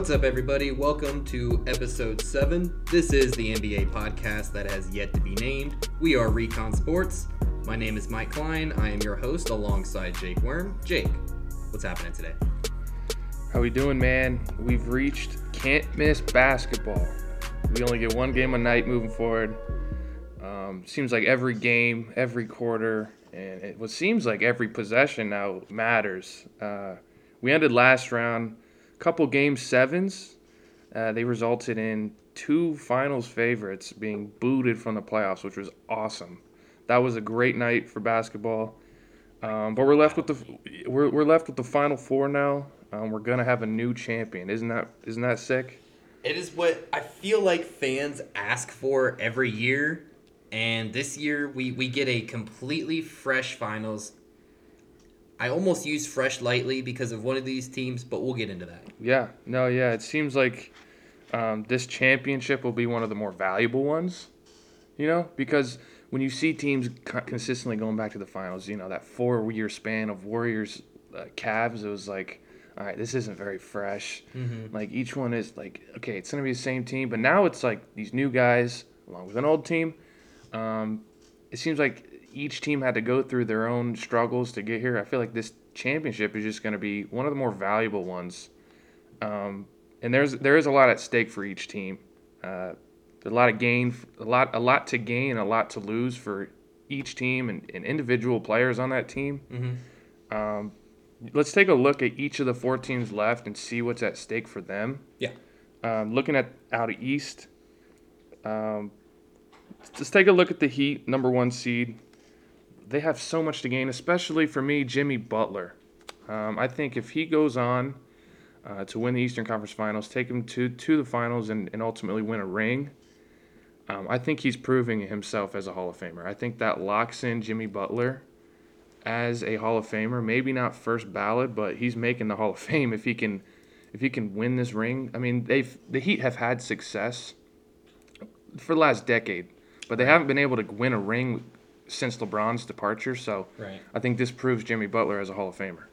What's up, everybody? Welcome to episode 7. This is the NBA podcast that has yet to be named. We are Recon Sports. My name is Mike Kline. I am your host alongside Jake Worm. Jake, what's happening today? How we doing, man? We've reached can't miss basketball. We only get one game a night moving forward. Um, seems like every game, every quarter, and it what seems like every possession now matters. Uh, we ended last round, couple game sevens. Uh, they resulted in two finals favorites being booted from the playoffs, which was awesome. That was a great night for basketball. Um, but we're left with the we're, we're left with the final four now. Um, we're gonna have a new champion. Isn't that isn't that sick? It is what I feel like fans ask for every year. And this year we, we get a completely fresh finals. I almost use fresh lightly because of one of these teams, but we'll get into that. Yeah, no, yeah. It seems like um, this championship will be one of the more valuable ones. You know, because when you see teams consistently going back to the finals, you know that four-year span of Warriors, uh, Cavs, it was like, all right, this isn't very fresh. Mm-hmm. Like each one is like, okay, it's gonna be the same team, but now it's like these new guys along with an old team. Um, it seems like each team had to go through their own struggles to get here. I feel like this championship is just going to be one of the more valuable ones. Um, and there's there is a lot at stake for each team. Uh, a lot of gain, a lot a lot to gain, a lot to lose for each team and, and individual players on that team. Mm-hmm. Um, let's take a look at each of the four teams left and see what's at stake for them. Yeah. Um, looking at out of East, um, let's take a look at the Heat, number one seed. They have so much to gain, especially for me, Jimmy Butler. Um, I think if he goes on uh, to win the Eastern Conference Finals, take him to, to the finals, and, and ultimately win a ring, um, I think he's proving himself as a Hall of Famer. I think that locks in Jimmy Butler as a Hall of Famer. Maybe not first ballot, but he's making the Hall of Fame if he can if he can win this ring. I mean, they've the Heat have had success for the last decade, but they haven't been able to win a ring since LeBron's departure. So Right. I think this proves Jimmy Butler as a Hall of Famer.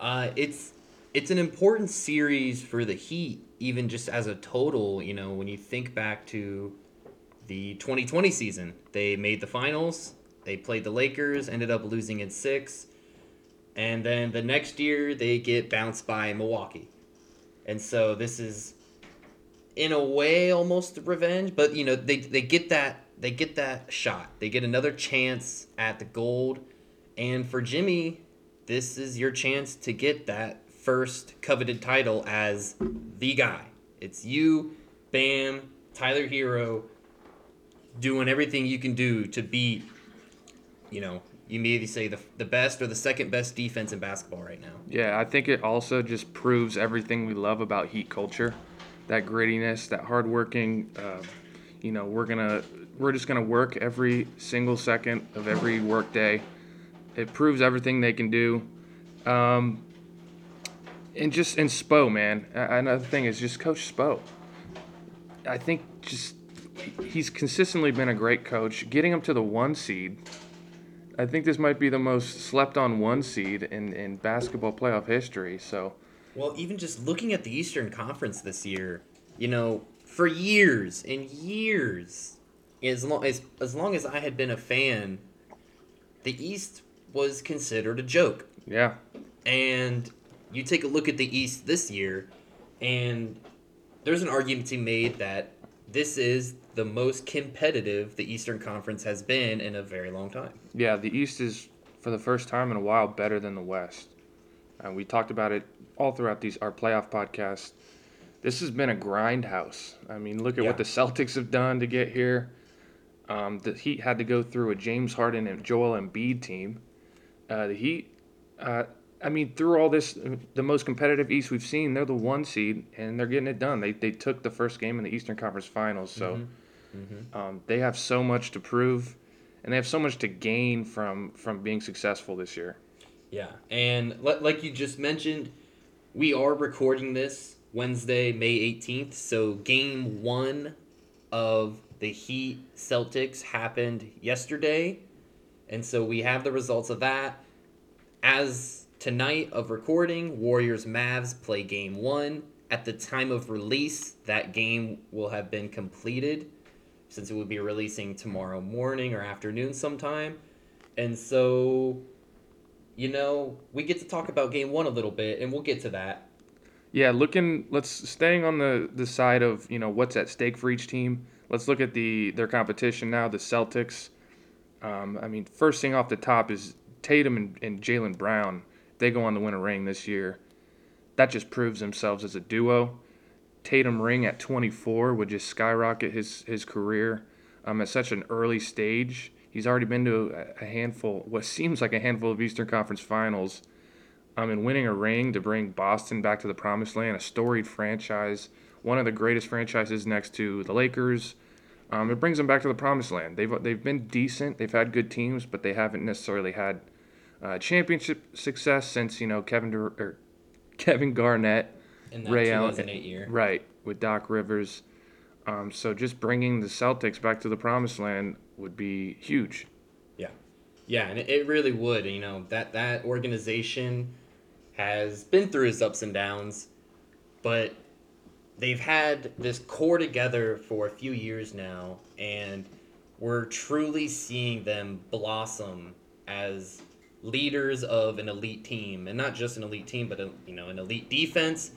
Uh, it's it's an important series for the Heat, even just as a total. You know, when you think back to the 2020 season, they made the finals. They played the Lakers, ended up losing in six, and then the next year they get bounced by Milwaukee, and so this is, in a way, almost revenge. But you know, they they get that they get that shot. They get another chance at the gold, and for Jimmy, this is your chance to get that first coveted title as the guy. It's you, Bam, Tyler Herro, doing everything you can do to beat, you know, you maybe say the, the best or the second best defense in basketball right now. Yeah, I think it also just proves everything we love about Heat culture, that grittiness, that hardworking. Uh, you know, we're gonna we're just gonna work every single second of every work day. It proves everything they can do. Um, and just and Spo, man. Another thing is just Coach Spo. I think just he's consistently been a great coach. Getting him to the one seed, I think this might be the most slept on one seed in, in basketball playoff history. So Well, even just looking at the Eastern Conference this year, you know, for years and years, as long as as long as I had been a fan, the East was considered a joke. yeah, And you take a look at the East this year, and there's an argument to be made that this is the most competitive the Eastern Conference has been in a very long time. yeah, the East is for the first time in a while better than the West. And we talked about it all throughout these our playoff podcasts. This has been a grindhouse. I mean, look at Yeah. what the Celtics have done to get here. Um, the Heat had to go through a James Harden and Joel Embiid team. Uh, the Heat, uh, I mean, through all this, uh, the most competitive East we've seen, they're the one seed and they're getting it done. They, they took the first game in the Eastern Conference Finals, so um, they have so much to prove, and they have so much to gain from from being successful this year. Yeah, and li- like you just mentioned, we are recording this Wednesday, May 18th. So game one of the Heat Celtics happened yesterday. And so we have the results of that. As tonight of recording, Warriors Mavs play game one at the time of release, that game will have been completed since it would be releasing tomorrow morning or afternoon sometime. And so, you know, we get to talk about game one a little bit, and we'll get to that. Yeah, looking let's staying on the the side of you know what's at stake for each team. Let's look at the their competition now. The Celtics. Um, I mean, first thing off the top is Tatum and, and Jaylen Brown. They go on to win a ring this year. That just proves themselves as a duo. Tatum ring at 24 would just skyrocket his his career um, at such an early stage. He's already been to a, a handful, what seems like a handful of Eastern Conference Finals um, and winning a ring to bring Boston back to the promised land, a storied franchise, one of the greatest franchises next to the Lakers. Um, it brings them back to the promised land. They've they've been decent. They've had good teams, but they haven't necessarily had uh, championship success since you know Kevin Dur- or Kevin Garnett, In that Ray Allen, 2008 year. right, with Doc Rivers. Um, so just bringing the Celtics back to the promised land would be huge. Yeah, yeah, and it, it really would. You know that that organization has been through its ups and downs, but they've had this core together for a few years now, and we're truly seeing them blossom as leaders of an elite team, and not just an elite team, but a, you know an elite defense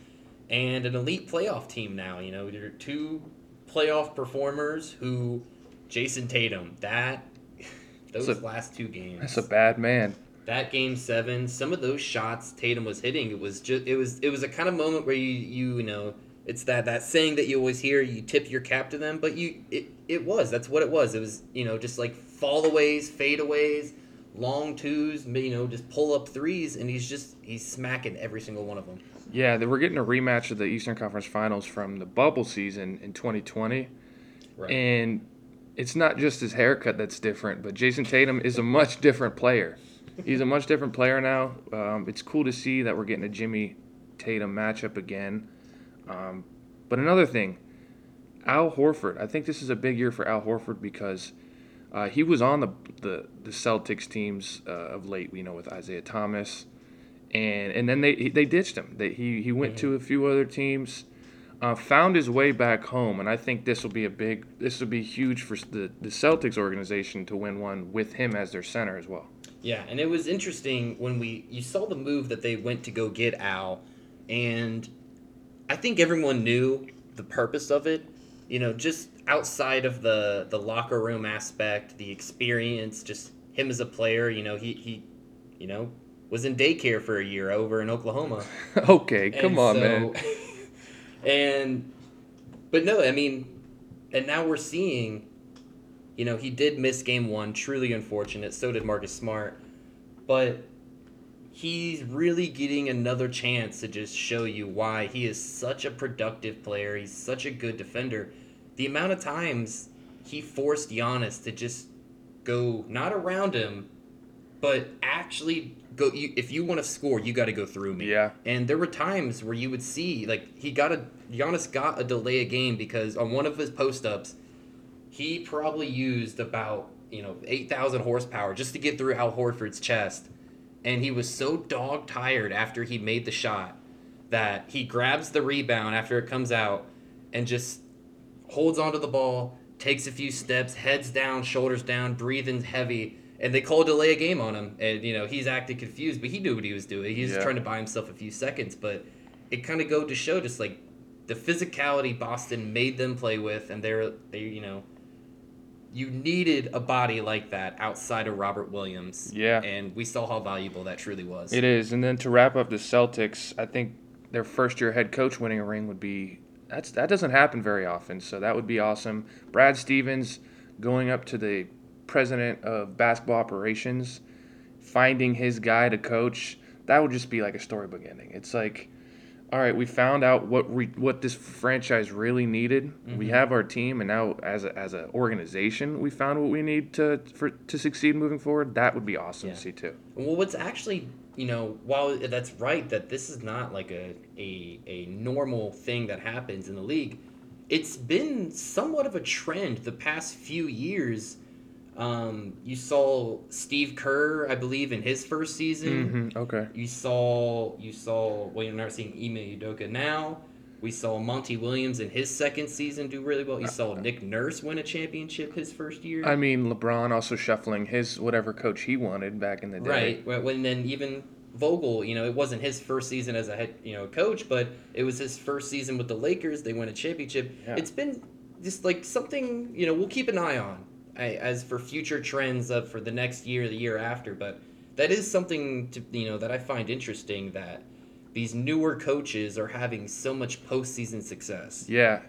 and an elite playoff team now. You know, you're two playoff performers who, Jayson Tatum, that those a- last two games. That's a bad man. that game seven, some of those shots Tatum was hitting, it was just it was it was a kind of moment where you you, you know it's that that saying that you always hear you tip your cap to them, but you it it was that's what it was. It was you know just like fallaways, fadeaways, long twos, you know just pull up threes, and he's just he's smacking every single one of them. Yeah, they we're getting a rematch of the Eastern Conference Finals from the bubble season in 2020. Right. And it's not just his haircut that's different, but Jayson Tatum is a much different player. He's a much different player now. Um, it's cool to see that we're getting a Jimmy Tatum matchup again. Um, but another thing, Al Horford. I think this is a big year for Al Horford because uh, he was on the the, the Celtics teams uh, of late. You know, with Isaiah Thomas, and and then they they ditched him. They, he he went to a few other teams uh, found his way back home, and I think this will be a big, this will be huge for the the Celtics organization to win one with him as their center as well. Yeah, and it was interesting when we you saw the move that they went to go get Al, and I think everyone knew the purpose of it. You know, just outside of the the locker room aspect, the experience, just him as a player. You know, he he, you know, was in daycare for a year over in Oklahoma. okay, come And on, so- man. and but no, I mean, and now we're seeing, you know, he did miss game one, truly unfortunate. So did Marcus Smart, but he's really getting another chance to just show you why he is such a productive player. He's such a good defender. The amount of times he forced Giannis to just go not around him, but actually go. You, if you want to score, you got to go through me. Yeah. And there were times where you would see like he got a Giannis got a delay a game because on one of his post ups, he probably used about you know eight thousand horsepower just to get through Al Horford's chest, and he was so dog tired after he made the shot that he grabs the rebound after it comes out and just holds onto the ball, takes a few steps, heads down, shoulders down, breathing heavy, and they call delay a game on him. And you know he's acting confused, but he knew what he was doing. He was Yeah. trying to buy himself a few seconds, but it kind of go to show just like the physicality Boston made them play with, and they're they you know. You needed a body like that outside of Robert Williams. Yeah. And we saw how valuable that truly was. It is, and then to wrap up the Celtics, I think their first year head coach winning a ring would be that's that doesn't happen very often, so that would be awesome. Brad Stevens going up to the president of basketball operations, finding his guy to coach, that would just be like a storybook ending. It's like, all right, we found out what we what this franchise really needed. We mm-hmm. have our team, and now as a, as an organization, we found what we need to for to succeed moving forward. That would be awesome Yeah. to see too. Well, what's actually, you know, while that's right that this is not like a, a, a normal thing that happens in the league, it's been somewhat of a trend the past few years. Um, you saw Steve Kerr, I believe, in his first season. hmm Okay. You saw you saw well, you're not seeing Ime Udoka now. We saw Monty Williams in his second season do really well. You saw Uh, Nick Nurse win a championship his first year. I mean, LeBron also shuffling his whatever coach he wanted back in the day. Right. When when then even Vogel, you know, it wasn't his first season as a head, you know, coach, but it was his first season with the Lakers. They won a championship. Yeah. It's been just like something, you know, we'll keep an eye on I- as for future trends of for the next year, the year after. But that is something to you know that I find interesting that these newer coaches are having so much postseason success. Yeah.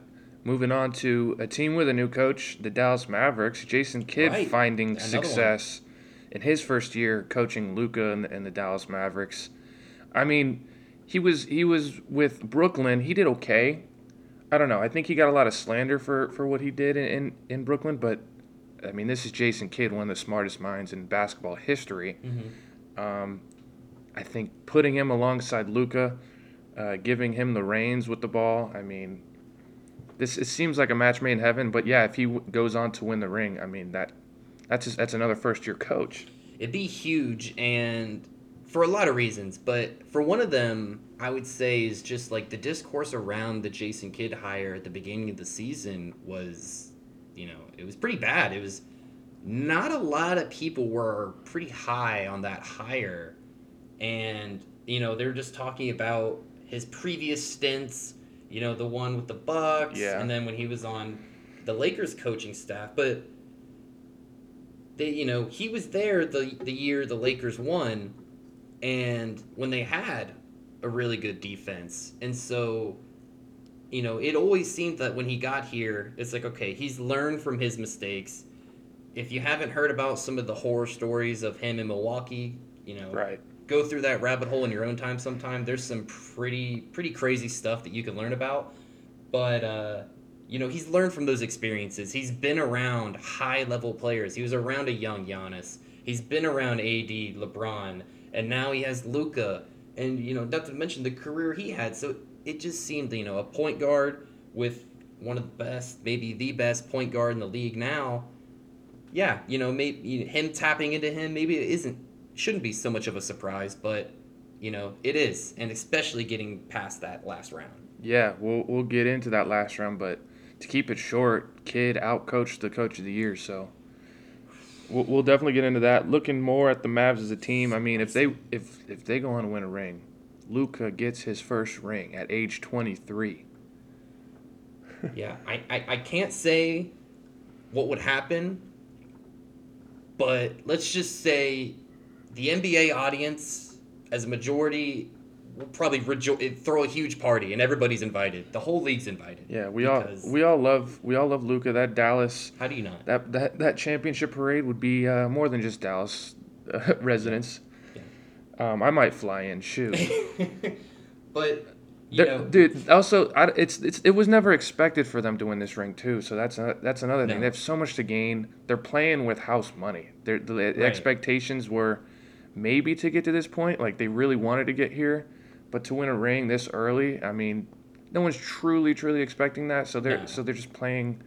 Moving on to a team with a new coach, the Dallas Mavericks. Jason Kidd Right. finding Another one. success in his first year coaching Luka and, and the Dallas Mavericks. I mean, he was he was with Brooklyn. He did okay. I don't know. I think he got a lot of slander for, for what he did in, in, in Brooklyn, but I mean, this is Jason Kidd, one of the smartest minds in basketball history. Um, I think putting him alongside Luka, uh, giving him the reins with the ball. I mean, this it seems like a match made in heaven. But yeah, if he w- goes on to win the ring, I mean that that's just, that's another first year coach. It'd be huge, and for a lot of reasons, but for one of them, I would say is just like the discourse around the Jason Kidd hire at the beginning of the season was, you know, it was pretty bad. It was not a lot of people were pretty high on that hire, and you know they're just talking about his previous stints. You know, the one with the Bucks, Yeah. and then when he was on the Lakers coaching staff, but they you know he was there the the year the Lakers won, and when they had a really good defense, and so you know it always seemed that when he got here, it's like okay, he's learned from his mistakes. If you haven't heard about some of the horror stories of him in Milwaukee, you know, Right. go through that rabbit hole in your own time sometime. There's some pretty pretty crazy stuff that you can learn about. But uh, you know, he's learned from those experiences. He's been around high level players. He was around a young Giannis. He's been around AD, LeBron, and now he has Luka. And you know, not to mention the career he had. So it just seemed, you know, a point guard with one of the best, maybe the best point guard in the league now. Yeah, you know, maybe him tapping into him, maybe it isn't shouldn't be so much of a surprise, but you know, it is, and especially getting past that last round. Yeah, we'll we'll get into that last round, but to keep it short, Kidd outcoached the coach of the year, so we'll, we'll definitely get into that. Looking more at the Mavs as a team, I mean, if they if if they go on to win a ring, Luka gets his first ring at age 23. yeah, I, I, I can't say what would happen, but let's just say the NBA audience, as a majority, will probably rejo- throw a huge party, and everybody's invited. The whole league's invited. Yeah, we all we all love we all love Luka. That Dallas How do you not? that that that championship parade would be uh, more than just Dallas uh, residents. Um, I might fly in. Shoot. but you know, dude. Also, I, it's it's it was never expected for them to win this ring too. So that's a, that's another thing. No. They have so much to gain. They're playing with house money. They're, the Right. expectations were maybe to get to this point. Like they really wanted to get here, but to win a ring this early, I mean, no one's truly truly expecting that. So they're No. so they're just playing.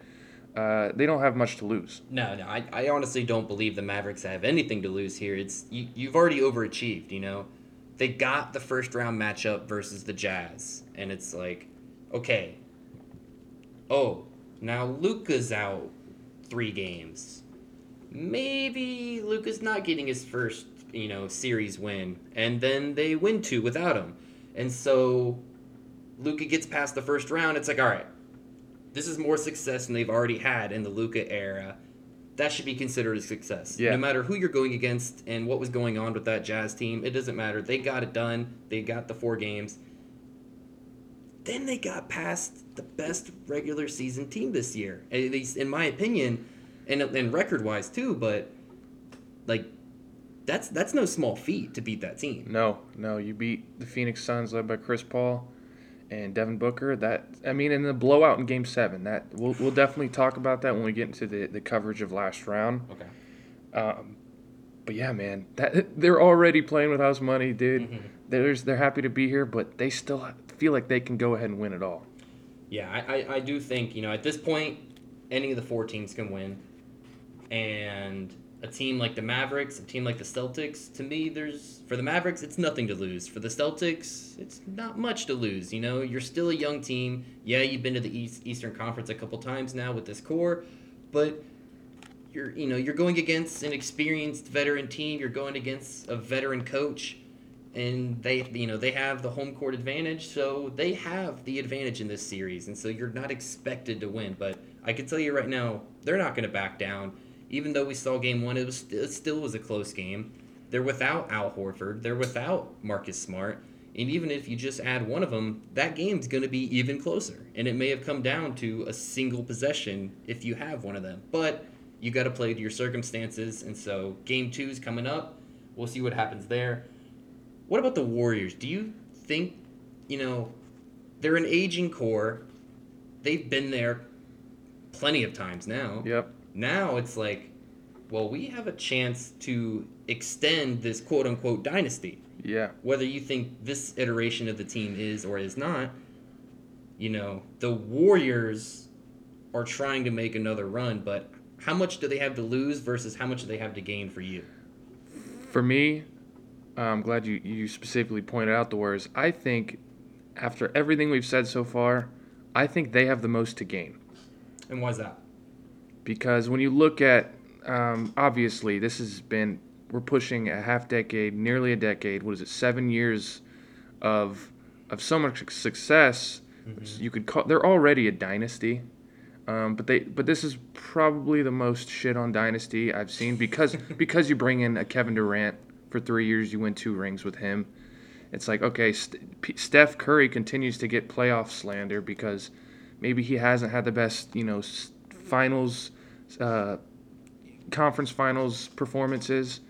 Uh, they don't have much to lose. No, no, I, I honestly don't believe the Mavericks have anything to lose here. It's you, you've already overachieved, you know. They got the first round matchup versus the Jazz, and it's like, okay. Oh, now Luka's out three games. Maybe Luka's not getting his first, you know, series win, and then they win two without him, and so Luka gets past the first round. It's like, all right, this is more success than they've already had in the Luka era. That should be considered a success. Yeah. No matter who you're going against and what was going on with that Jazz team, it doesn't matter. They got it done. They got the four games. Then they got past the best regular season team this year, at least in my opinion, and and record wise too. But like, that's that's no small feat to beat that team. No, no, you beat the Phoenix Suns led by Chris Paul and Devin Booker. That I mean, in the blowout in Game Seven, that we'll we'll definitely talk about that when we get into the, the coverage of last round. Okay. Um, but yeah, man, that they're already playing with house money, dude. Mhm. There's they're happy to be here, but they still feel like they can go ahead and win it all. Yeah, I, I, I do think, you know, at this point, any of the four teams can win. And a team like the Mavericks, a team like the Celtics, to me, there's for the Mavericks, it's nothing to lose. For the Celtics, it's not much to lose. You know, you're still a young team. Yeah, you've been to the East, Eastern Conference a couple times now with this core, but you're you know you're going against an experienced veteran team. You're going against a veteran coach, and they you know they have the home court advantage, so they have the advantage in this series, and so you're not expected to win. But I can tell you right now, they're not going to back down even though we saw game one, it was it still was a close game. They're without Al Horford. They're without Marcus Smart. And even if you just add one of them, that game's going to be even closer. And it may have come down to a single possession if you have one of them. But you got to play to your circumstances. And so game two's coming up. We'll see what happens there. What about the Warriors? Do you think, you know, they're an aging core. They've been there plenty of times now. Yep. Now it's like, well, we have a chance to extend this quote unquote dynasty. Yeah. Whether you think this iteration of the team is or is not, you know, the Warriors are trying to make another run, but how much do they have to lose versus how much do they have to gain for you? For me, I'm glad you, you specifically pointed out the Warriors. I think after everything we've said so far, I think they have the most to gain. And why's that? Because when you look at um, obviously this has been we're pushing a half decade, nearly a decade. What is it? Seven years of of so much success. Mm-hmm. You could call they're already a dynasty, um, but they but this is probably the most shit on dynasty I've seen because because you bring in a Kevin Durant for three years, you win two rings with him. It's like okay, St- P- Steph Curry continues to get playoff slander because maybe he hasn't had the best you know finals uh, conference finals performances.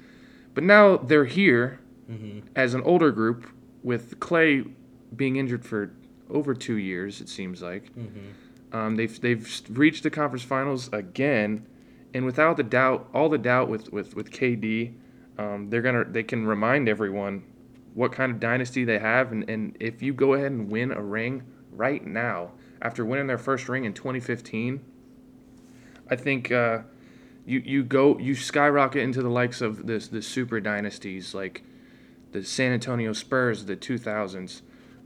But now they're here mm-hmm. as an older group with Klay being injured for over two years, it seems like. Mm-hmm. Um, they've, they've reached the conference finals again. And without the doubt, all the doubt with, with, with KD, um, they're gonna they can remind everyone what kind of dynasty they have, and, and if you go ahead and win a ring right now after winning their first ring in 2015, I think uh, you you go you skyrocket into the likes of this the super dynasties like the San Antonio Spurs of the 2000s,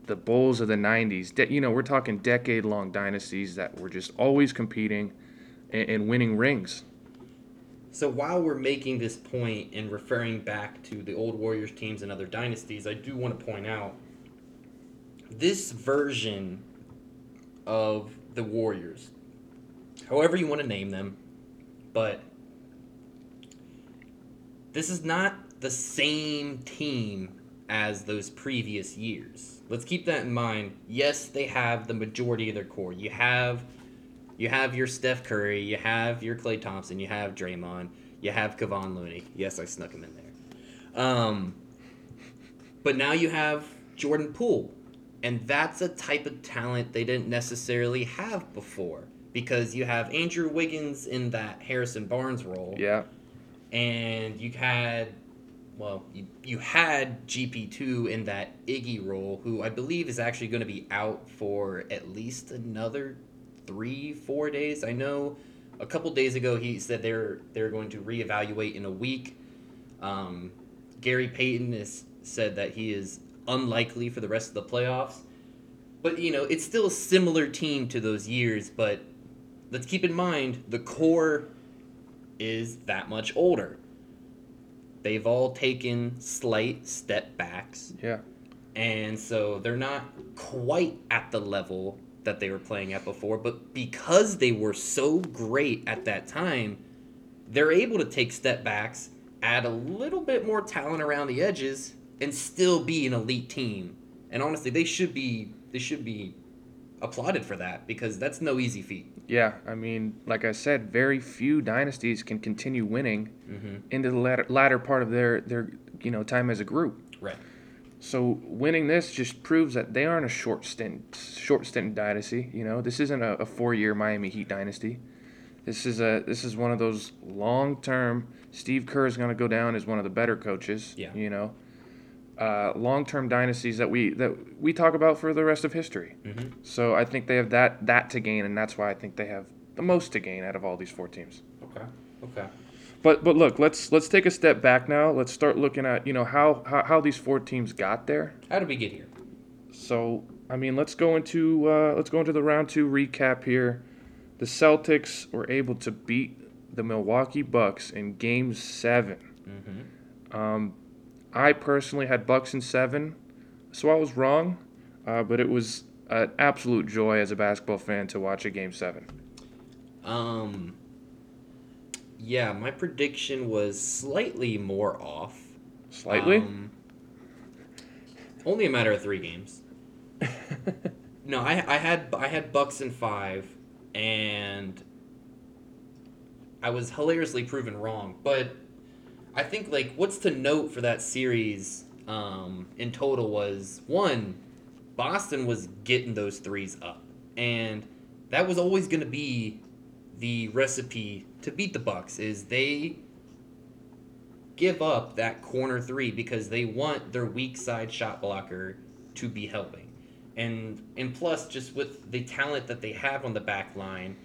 the Bulls of the 90s. De- you know, we're talking decade long dynasties that were just always competing and, and winning rings. So while we're making this point and referring back to the old Warriors teams and other dynasties, I do want to point out this version of the Warriors however you want to name them, but this is not the same team as those previous years. Let's keep that in mind. Yes, they have the majority of their core. You have you have your Steph Curry, you have your Klay Thompson, you have Draymond, you have Kevon Looney. Yes, I snuck him in there. Um, but now you have Jordan Poole, and that's a type of talent they didn't necessarily have before because you have Andrew Wiggins in that Harrison Barnes role. Yeah. And you had, well, you, you had GP2 in that Iggy role, who I believe is actually going to be out for at least another three, four days. I know a couple days ago he said they're they're going to reevaluate in a week. Um, Gary Payton has said that he is unlikely for the rest of the playoffs. But you know, it's still a similar team to those years, but let's keep in mind the core is that much older. They've all taken slight step backs. Yeah. And so they're not quite at the level that they were playing at before, but because they were so great at that time, they're able to take step backs, add a little bit more talent around the edges, and still be an elite team. And honestly, they should be they should be applauded for that because that's no easy feat. Yeah, I mean, like I said, very few dynasties can continue winning mm-hmm. into the latter, latter part of their their you know time as a group. Right. So winning this just proves that they aren't a short stint short stint dynasty. You know, this isn't a, a four year Miami Heat dynasty. This is a this is one of those long term. Steve Kerr is going to go down as one of the better coaches. Yeah. You know, uh, long-term dynasties that we that we talk about for the rest of history. Mm-hmm. So I think they have that that to gain, and that's why I think they have the most to gain out of all these four teams. Okay. Okay. But but look, let's let's take a step back now. Let's start looking at you know how how, how these four teams got there. How did we get here? So I mean, let's go into uh, let's go into the round two recap here. The Celtics were able to beat the Milwaukee Bucks in Game 7 Mm-hmm. Um, I personally had Bucks in seven, so I was wrong, uh, but it was an absolute joy as a basketball fan to watch a Game Seven. Um. Yeah, my prediction was slightly more off. Slightly. Um, only a matter of three games. no, I I had I had Bucks in five, and I was hilariously proven wrong. But I think like what's to note for that series um, in total was one, Boston was getting those threes up, and that was always going to be the recipe to beat the Bucks. Is they give up that corner three because they want their weak side shot blocker to be helping. And and plus just with the talent that they have on the back line,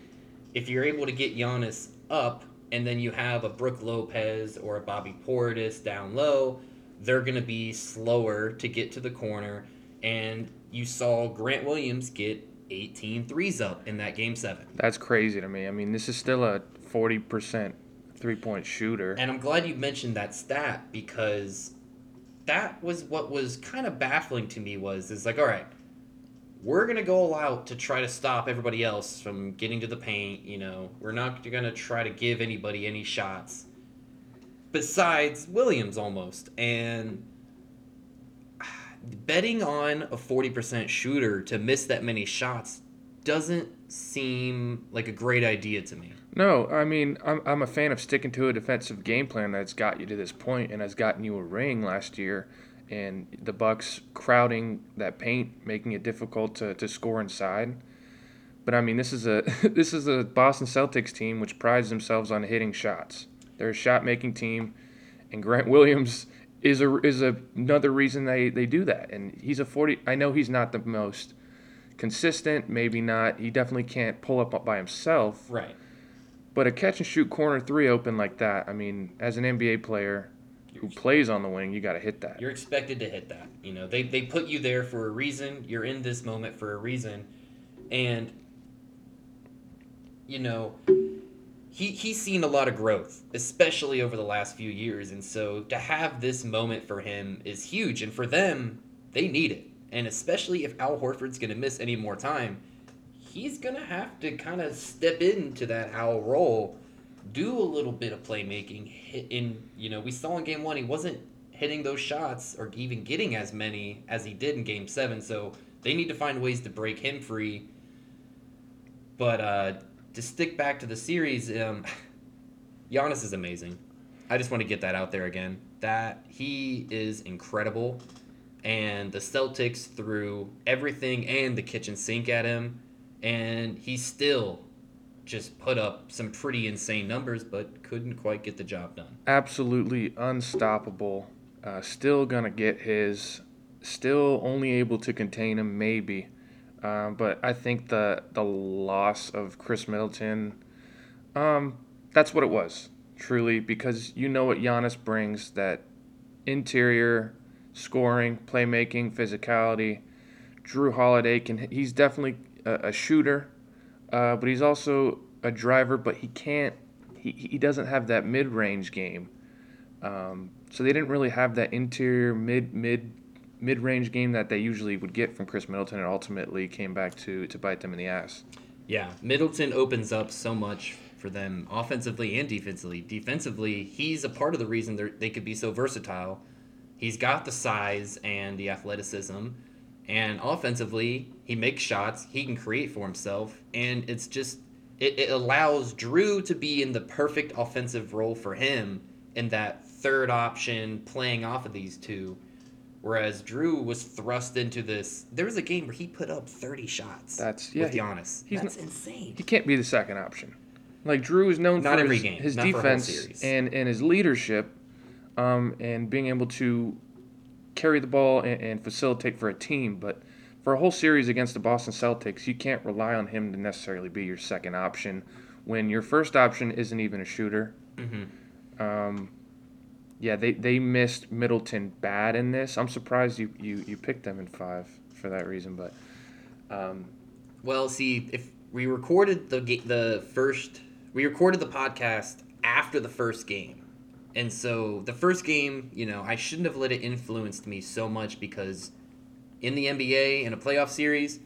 if you're able to get Giannis up and then you have a Brook Lopez or a Bobby Portis down low, they're going to be slower to get to the corner and you saw Grant Williams get 18 threes up in that game 7. That's crazy to me. I mean, this is still a forty percent three point shooter. And I'm glad you mentioned that stat because that was what was kind of baffling to me was is like all right we're going to go all out to try to stop everybody else from getting to the paint you know. We're not going to try to give anybody any shots besides williams almost. And betting on a 40% shooter to miss that many shots doesn't seem like a great idea to me. No, I mean, I'm, I'm a fan of sticking to a defensive game plan that's got you to this point and has gotten you a ring last year. And the Bucks crowding that paint, making it difficult to, to score inside. But I mean, this is a this is a Boston Celtics team which prides themselves on hitting shots. They're a shot making team, and Grant Williams is a is a, another reason they, they do that. And he's a forty. I know he's not the most consistent, maybe not. He definitely can't pull up by himself. right But a catch and shoot corner three open like that, I mean, as an NBA player who plays on the wing, you got to hit that. You're expected to hit that. You know, they, they put you there for a reason. You're in this moment for a reason. And, you know, he, he's seen a lot of growth, especially over the last few years. And so to have this moment for him is huge. And for them, they need it. And especially if Al Horford's going to miss any more time, he's going to have to kind of step into that Al role do a little bit of playmaking. In you know we saw in game one he wasn't hitting those shots or even getting as many as he did in game seven. So they need to find ways to break him free. But uh, to stick back to the series, um, Giannis is amazing. I just want to get that out there again. That he is incredible, and the Celtics threw everything and the kitchen sink at him, and he still just put up some pretty insane numbers, but couldn't quite get the job done. Absolutely unstoppable. Uh, still gonna get his. Still only able to contain him, maybe. Um, but I think the the loss of Khris Middleton, um, that's what it was, truly, because you know what Giannis brings that interior scoring, playmaking, physicality. Jrue Holiday can he's definitely a, a shooter, uh, but he's also a driver. But he can't. He, he doesn't have that mid range game. Um, so they didn't really have that interior mid mid mid range game that they usually would get from Khris Middleton, and ultimately came back to to bite them in the ass. Yeah, Middleton opens up so much for them offensively and defensively. Defensively, he's a part of the reason they they could be so versatile. He's got the size and the athleticism, and offensively, he makes shots. He can create for himself, and it's just it, it allows Jrue to be in the perfect offensive role for him in that third option playing off of these two. Whereas Jrue was thrust into this. There was a game where he put up 30 shots That's yeah. with He, Giannis. he's That's not- insane. he can't be the second option. Like Jrue is known Not for every his, game, his not for a whole defense series. and and his leadership, um, and being able to carry the ball and, and facilitate for a team. But for a whole series against the Boston Celtics, you can't rely on him to necessarily be your second option when your first option isn't even a shooter. hmm Um, yeah, they, they missed Middleton bad in this. I'm surprised you, you, you picked them in five for that reason, but um, Well, see, if we recorded the the first, we recorded the podcast after the first game, and so the first game, you know, I shouldn't have let it influence me so much because in the NBA in a playoff series,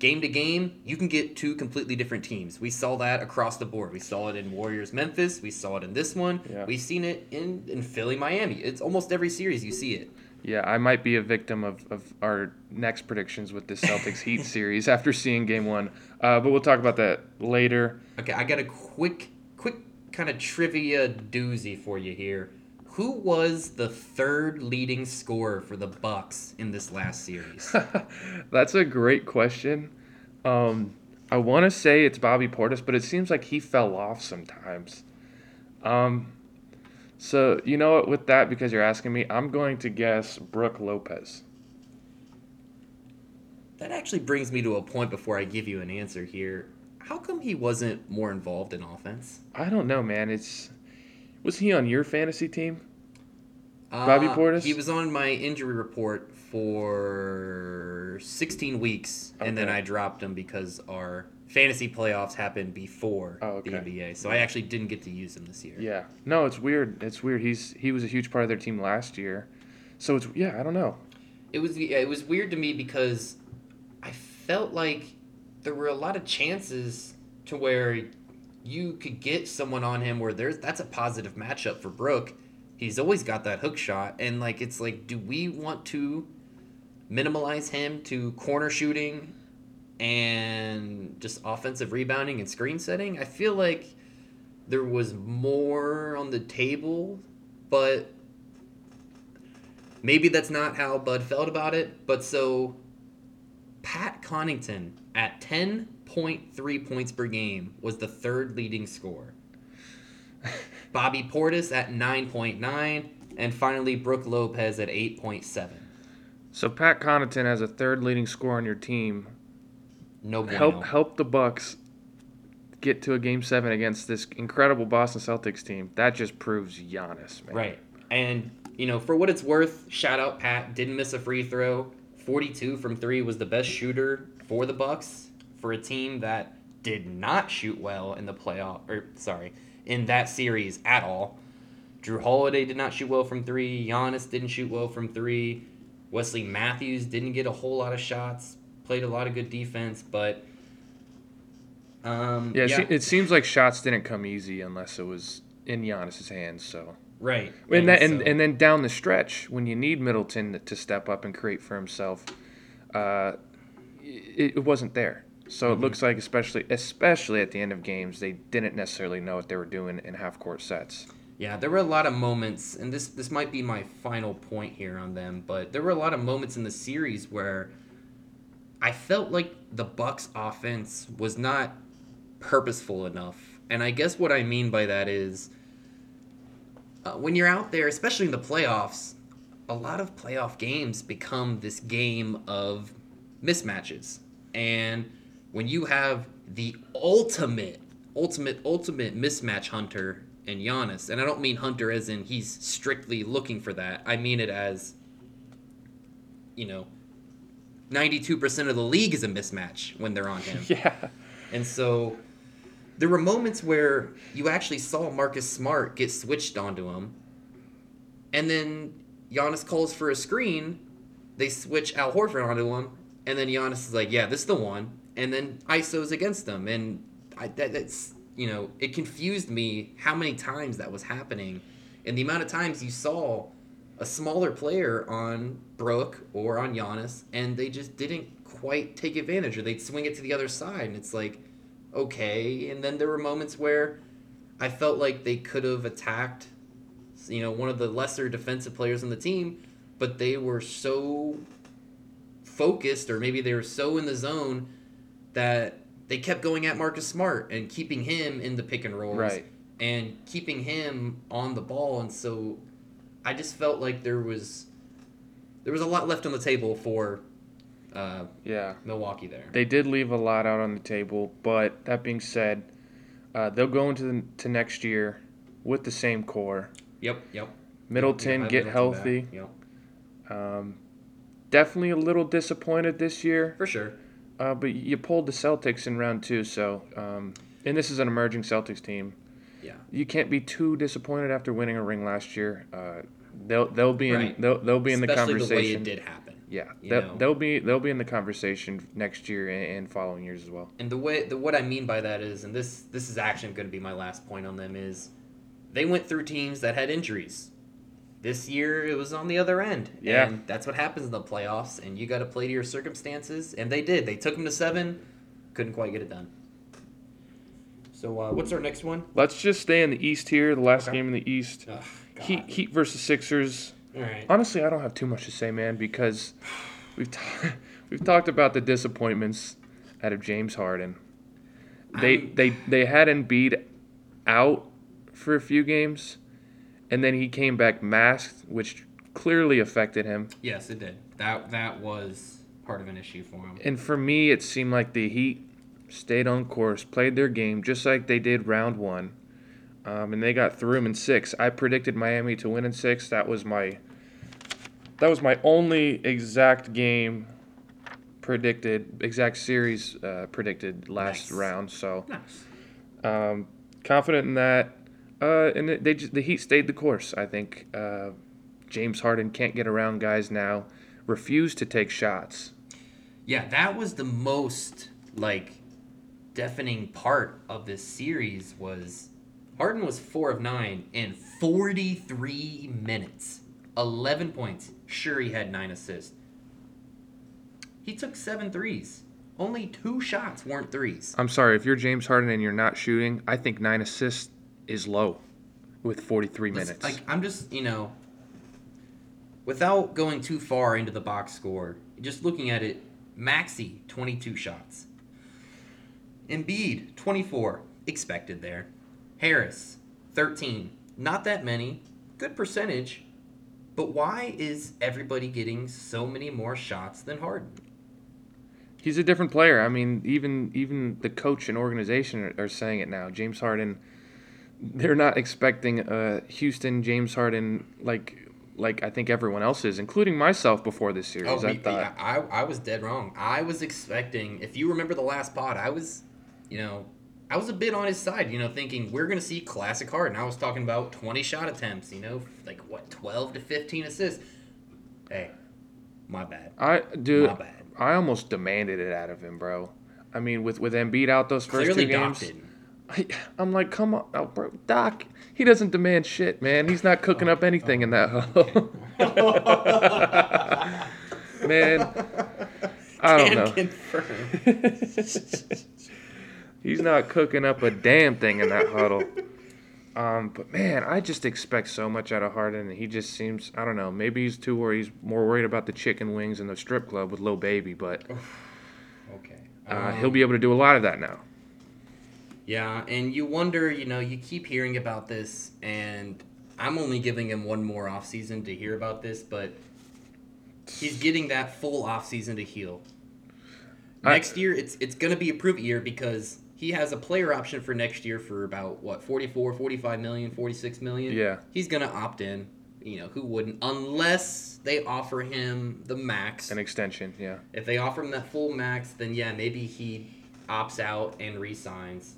game to game, you can get two completely different teams. We saw that across the board. We saw it in Warriors Memphis. We saw it in this one. Yeah. We've seen it in in Philly Miami. It's almost every series you see it. yeah, I might be a victim of, of our next predictions with this Celtics Heat series after seeing game one. Uh, but we'll talk about that later. Okay, I got a quick, quick kind of trivia doozy for you here. Who was the third leading scorer for the Bucks in this last series? That's a great question. Um, I want to say it's Bobby Portis, but it seems like he fell off sometimes. Um, so you know what? With that, because you're asking me, I'm going to guess Brook Lopez. that actually brings me to a point before I give you an answer here. How come he wasn't more involved in offense? I don't know, man. It's was he on your fantasy team? Bobby Uh, Portis? He was on my injury report for 16 weeks, and then I dropped him because our fantasy playoffs happened before Oh, the. NBA. So I actually didn't get to use him this year. Yeah. No, it's weird. It's weird. He's he was a huge part of their team last year. So it's yeah, I don't know. It was it was weird to me because I felt like there were a lot of chances to where you could get someone on him where there's that's a positive matchup for Brook. He's always got that hook shot and like it's like do we want to minimalize him to corner shooting and just offensive rebounding and screen setting? I feel like there was more on the table, but maybe that's not how Bud felt about it. But so Pat Connaughton at 10.3 points per game was the third leading scorer. Bobby Portis at 9.9, and finally Brook Lopez at 8.7. So Pat Connaughton as a third leading scorer on your team No bueno. help help the Bucks get to a game seven against this incredible Boston Celtics team. That just proves Giannis, man. Right. And, you know, for what it's worth, shout out Pat, didn't miss a free throw. 42 from 3 was the best shooter for the Bucks for a team that did not shoot well in the playoff or sorry, in that series at all. Jrue Holiday did not shoot well from 3, Giannis didn't shoot well from 3. Wesley Matthews didn't get a whole lot of shots, played a lot of good defense, but um Yeah, it it seems like shots didn't come easy unless it was in Giannis's hands. So right. and that, and, and then down the stretch when you need Middleton to step up and create for himself, uh, it, it wasn't there. So Mm-hmm. it looks like especially especially at the end of games they didn't necessarily know what they were doing in half court sets. Yeah, there were a lot of moments, and this this might be my final point here on them, but there were a lot of moments in the series where I felt like the Bucks offense was not purposeful enough. And I guess what I mean by that is uh, when you're out there, especially in the playoffs, a lot of playoff games become this game of mismatches. And when you have the ultimate, ultimate, ultimate mismatch hunter in Giannis, and I don't mean hunter as in he's strictly looking for that. I mean it as, you know, 92% of the league is a mismatch when they're on him. Yeah. And so there were moments where you actually saw Marcus Smart get switched onto him. And then Giannis calls for a screen. They switch Al Horford onto him. And then Giannis is like, yeah, this is the one. And then ISO's against them. And I, that, that's, you know, it confused me how many times that was happening. And the amount of times you saw a smaller player on Brook or on Giannis, and they just didn't quite take advantage, or they'd swing it to the other side, and it's like, okay. And then there were moments where I felt like they could have attacked, you know, one of the lesser defensive players on the team, but they were so focused, or maybe they were so in the zone that they kept going at Marcus Smart and keeping him in the pick and rolls Right. and keeping him on the ball and so I just felt like there was there was a lot left on the table for uh, Yeah. Milwaukee there. They did leave a lot out on the table, but that being said, uh, they'll go into the, to next year with the same core. Yep, yep. Middleton Yeah, get Middleton healthy. back, Yep, Um, definitely a little disappointed this year, for sure. uh, but you pulled the Celtics in round two, so um, and this is an emerging Celtics team. Yeah. You can't be too disappointed after winning a ring last year. Uh, they'll they'll be in Right. they'll, they'll be in the Especially conversation. the way it did happen. Yeah, they'll, they'll be they'll be in the conversation next year and, and following years as well. And the way the what I mean by that is, and this this is actually going to be my last point on them is, they went through teams that had injuries. This year it was on the other end. Yeah. And that's what happens in the playoffs, and you got to play to your circumstances, and they did. They took them to seven, couldn't quite get it done. So uh, what's our next one? Let's just stay in the East here. The last Okay. game in the East, Heat Heat versus Sixers. All right. Honestly, I don't have too much to say, man, because we've t- we've talked about the disappointments out of James Harden. They I'm- they they had Embiid out for a few games, and then he came back masked, which clearly affected him. Yes, it did. That that was part of an issue for him. And for me, it seemed like the Heat stayed on course, played their game just like they did round one, um, and they got through them in six. I predicted Miami to win in six. That was my that was my only exact game predicted, exact series uh, predicted last Nice. round. So Nice. um, confident in that. Uh, and they just, the Heat stayed the course. I think uh, James Harden can't get around guys now. Refused to take shots. Yeah, that was the most like deafening part of this series was Harden was 4 of 9 in 43 minutes. 11 points. Sure he had 9 assists. He took seven threes. Only two shots weren't threes. I'm sorry, if you're James Harden and you're not shooting, I think nine assists is low with 43 Let's- minutes. Like I'm just, you know, without going too far into the box score, just looking at it, Maxey 22 shots. Embiid 24, expected there. Harris 13, not that many, good percentage. But why is everybody getting so many more shots than Harden? He's a different player. I mean, even even the coach and organization are, are saying it now. James Harden, they're not expecting uh, Houston James Harden like like I think everyone else is, including myself before this series. Oh, I me- thought I, I was dead wrong. I was expecting, if you remember the last pod, I was, you know, I was a bit on his side, you know, thinking we're going to see classic Harden. I was talking about 20 shot attempts, you know, like what, 12 to 15 assists. Hey, my bad. I dude, My bad. I almost demanded it out of him, bro. I mean, with with Embiid out those first Clearly, two games. didn't. I'm like, come on, oh, bro, Doc. He doesn't demand shit, man. He's not cooking up anything in that hole. man, I don't know. confirm. He's not cooking up a damn thing in that huddle. Um, but man, I just expect so much out of Harden, and he just seems I don't know. Maybe he's too worried. He's more worried about the chicken wings and the strip club with Lil Baby, but Okay. uh, Um, he'll be able to do a lot of that now. Yeah, and you wonder, you know, you keep hearing about this, and I'm only giving him one more offseason to hear about this, but he's getting that full offseason to heal. I- Next year, it's it's going to be a prove it year because he has a player option for next year for about, what, 44, 45 million, 46 million? Yeah. He's going to opt in. You know, who wouldn't? Unless they offer him the max. An extension, yeah. If they offer him that full max, then yeah, maybe he opts out and resigns.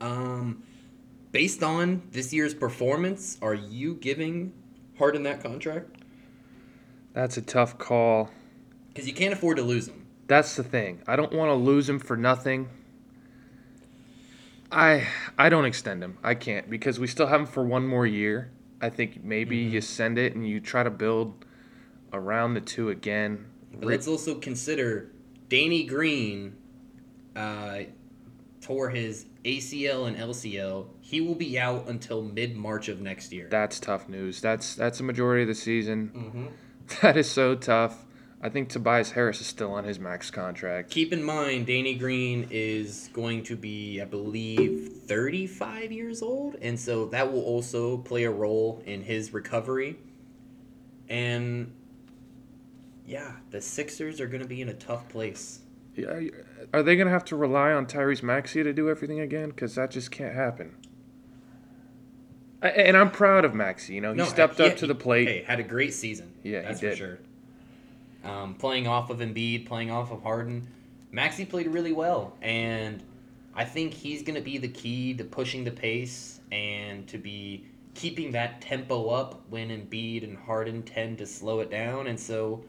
Um, based on this year's performance, are you giving Harden that contract? That's a tough call. Because you can't afford to lose him. That's the thing. I don't want to lose him for nothing. I I don't extend him. I can't because we still have him for one more year. I think maybe you send it and you try to build around the two again. But let's also consider Danny Green uh, tore his ACL and LCL. He will be out until mid March of next year. That's tough news. That's that's a majority of the season. hmm That is so tough. I think Tobias Harris is still on his max contract. Keep in mind, Danny Green is going to be, I believe, 35 years old, and so that will also play a role in his recovery. And yeah, the Sixers are going to be in a tough place. Yeah, Are they gonna have to rely on Tyrese Maxey to do everything again? Because that just can't happen. I- and I'm proud of Maxey. You know, he No, stepped yeah, up to the plate. Hey, had a great season. Yeah, he that's did. for sure. Um, playing off of Embiid, playing off of Harden, Maxey played really well, and I think he's going to be the key to pushing the pace and to be keeping that tempo up when Embiid and Harden tend to slow it down, and so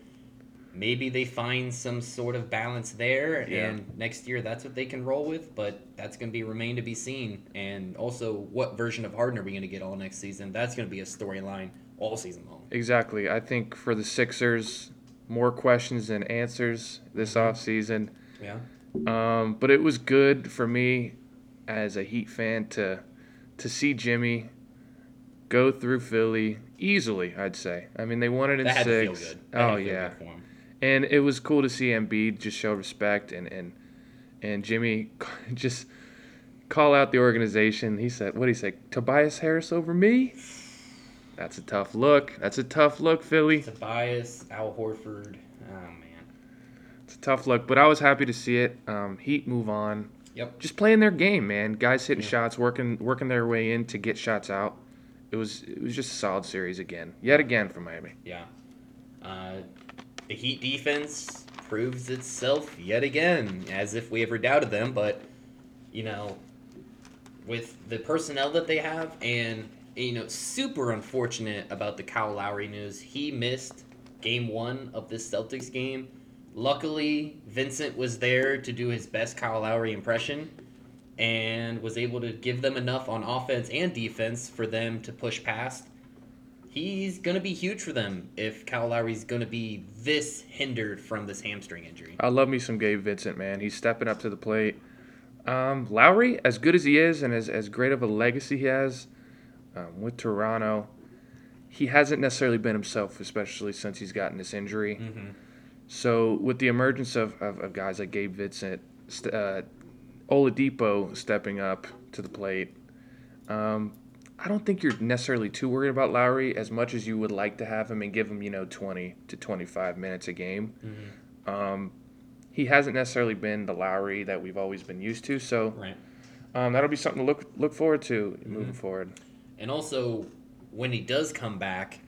maybe they find some sort of balance there, Yeah. and next year that's what they can roll with. But that's going to be remain to be seen, and also what version of Harden are we going to get all next season? That's going to be a storyline all season long. Exactly. I think for the Sixers, more questions than answers this offseason. Yeah. Um, but it was good for me as a Heat fan to to see Jimmy go through Philly easily. I'd say. I mean, they won it in That had to feel six. good. That had Oh yeah, good for him. And it was cool to see Embiid just show respect and and and Jimmy just call out the organization. He said, "What did he say? Tobias Harris over me." That's a tough look. That's a tough look, Philly. Tobias, Al Horford. Oh man. It's a tough look, but I was happy to see it. Um, Heat move on. Yep. Just playing their game, man. Guys hitting Yeah. shots, working working their way in to get shots out. It was it was just a solid series again, yet again for Miami. Yeah. Uh, the Heat defense proves itself yet again, as if we ever doubted them. But you know, with the personnel that they have, and you know, super unfortunate about the Kyle Lowry news. He missed Game One of this Celtics game. Luckily, Vincent was there to do his best Kyle Lowry impression and was able to give them enough on offense and defense for them to push past. He's going to be huge for them if Kyle Lowry's going to be this hindered from this hamstring injury. I love me some Gabe Vincent, man. He's stepping up to the plate. Um, Lowry, as good as he is and as, as great of a legacy he has um, with Toronto, he hasn't necessarily been himself, especially since he's gotten this injury. Mm-hmm. So with the emergence of, of, of guys like Gabe Vincent, uh, Oladipo stepping up to the plate, um, I don't think you're necessarily too worried about Lowry as much as you would like to have him and give him, you know, 20 to 25 minutes a game. Mm-hmm. Um, he hasn't necessarily been the Lowry that we've always been used to, so Right. um, that'll be something to look look forward to Mm-hmm. moving forward. And also, when he does come back,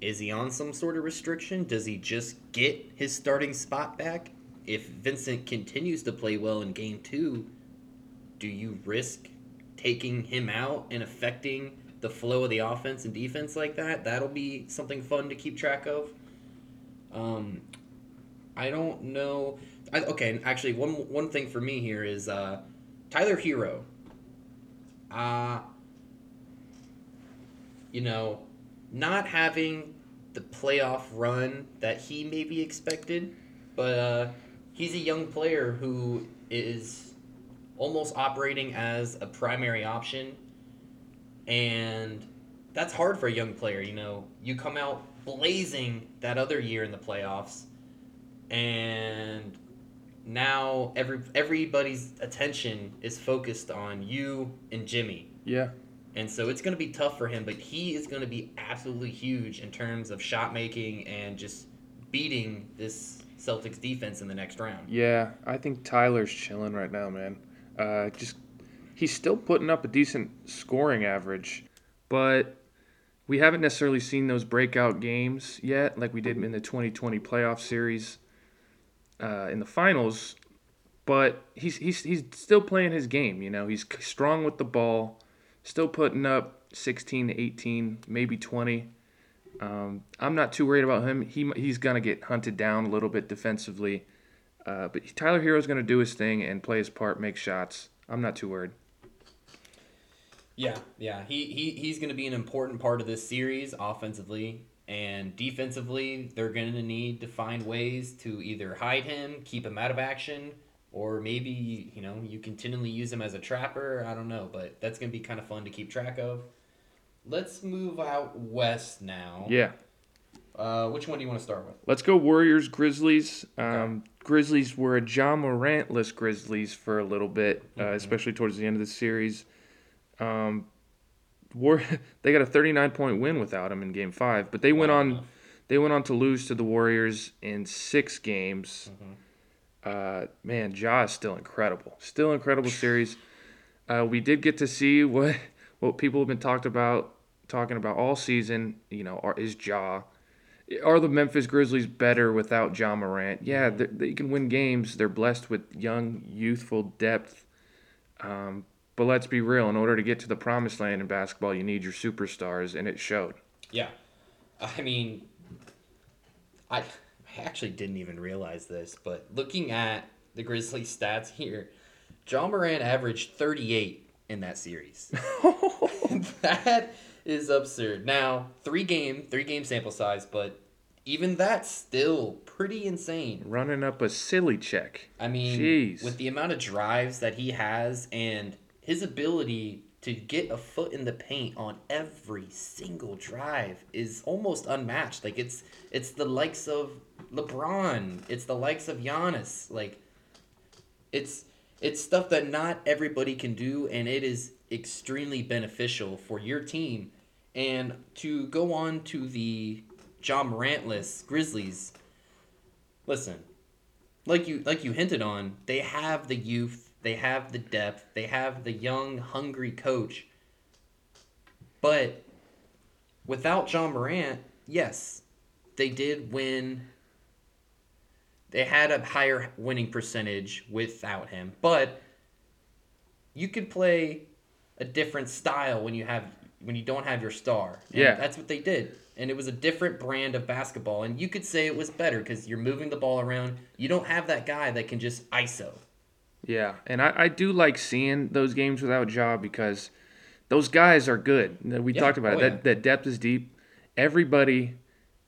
is he on some sort of restriction? Does he just get his starting spot back? If Vincent continues to play well in game two, do you risk taking him out and affecting the flow of the offense and defense like that? That'll be something fun to keep track of. Um, I don't know. I, okay, actually, one one thing for me here is uh, Tyler Herro. Uh, you know, not having the playoff run that he maybe expected, but uh, he's a young player who is almost operating as a primary option, and that's hard for a young player. You know, you come out blazing that other year in the playoffs, and now every everybody's attention is focused on you and Jimmy. Yeah, And so it's going to be tough for him, but he is going to be absolutely huge in terms of shot making and just beating this Celtics defense in the next round. yeah. I think Tyler's chilling right now, man. Uh, just he's still putting up a decent scoring average, but we haven't necessarily seen those breakout games yet, like we did in the 2020 playoff series uh, in the finals. But he's he's he's still playing his game. You know, he's strong with the ball, still putting up 16 to 18, maybe 20. Um, I'm not too worried about him. He he's gonna get hunted down a little bit defensively, uh, but Tyler Herro's gonna do his thing and play his part, make shots. I'm not too worried. Yeah, yeah. He, he he's going to be an important part of this series offensively and defensively. They're going to need to find ways to either hide him, keep him out of action, or maybe you know you continually use him as a trapper. I don't know, but that's going to be kind of fun to keep track of. Let's move out west now. Yeah. Uh, which one do you want to start with? Let's go Warriors Grizzlies. Um, Grizzlies were a Ja Morantless Grizzlies for a little bit, uh, Mhm. especially towards the end of the series. Um, War they got a 39 point win without him in Game Five, but they went Wow. on they went on to lose to the Warriors in six games. Mhm. Uh, man, Ja is still incredible, still incredible series. Uh, we did get to see what what people have been talked about talking about all season, you know, is Ja. Are the Memphis Grizzlies better without Ja Morant? Yeah, they, can win games. They're blessed with young, youthful depth. Um, but let's be real. In order to get to the promised land in basketball, you need your superstars, and it showed. Yeah, I mean, I I actually didn't even realize this, but looking at the Grizzlies stats here, Ja Morant averaged 38 in that series. that is absurd. Now, three game, three game sample size, but even that's still pretty insane. Running up a silly check. I mean, Jeez. with the amount of drives that he has and his ability to get a foot in the paint on every single drive is almost unmatched. Like it's it's the likes of LeBron, it's the likes of Giannis. Like it's it's stuff that not everybody can do and it is extremely beneficial for your team. And to go on to the Ja Morantless Grizzlies. Listen, like you like you hinted on, they have the youth, they have the depth, they have the young, hungry coach. But without Ja Morant, yes, they did win. They had a higher winning percentage without him, but you could play a different style when you have when you don't have your star. And Yeah. that's what they did. And it was a different brand of basketball. And you could say it was better because you're moving the ball around. You don't have that guy that can just ISO. Yeah, and I, I do like seeing those games without Ja because those guys are good. We Yeah, talked about oh it. yeah. That that depth is deep. Everybody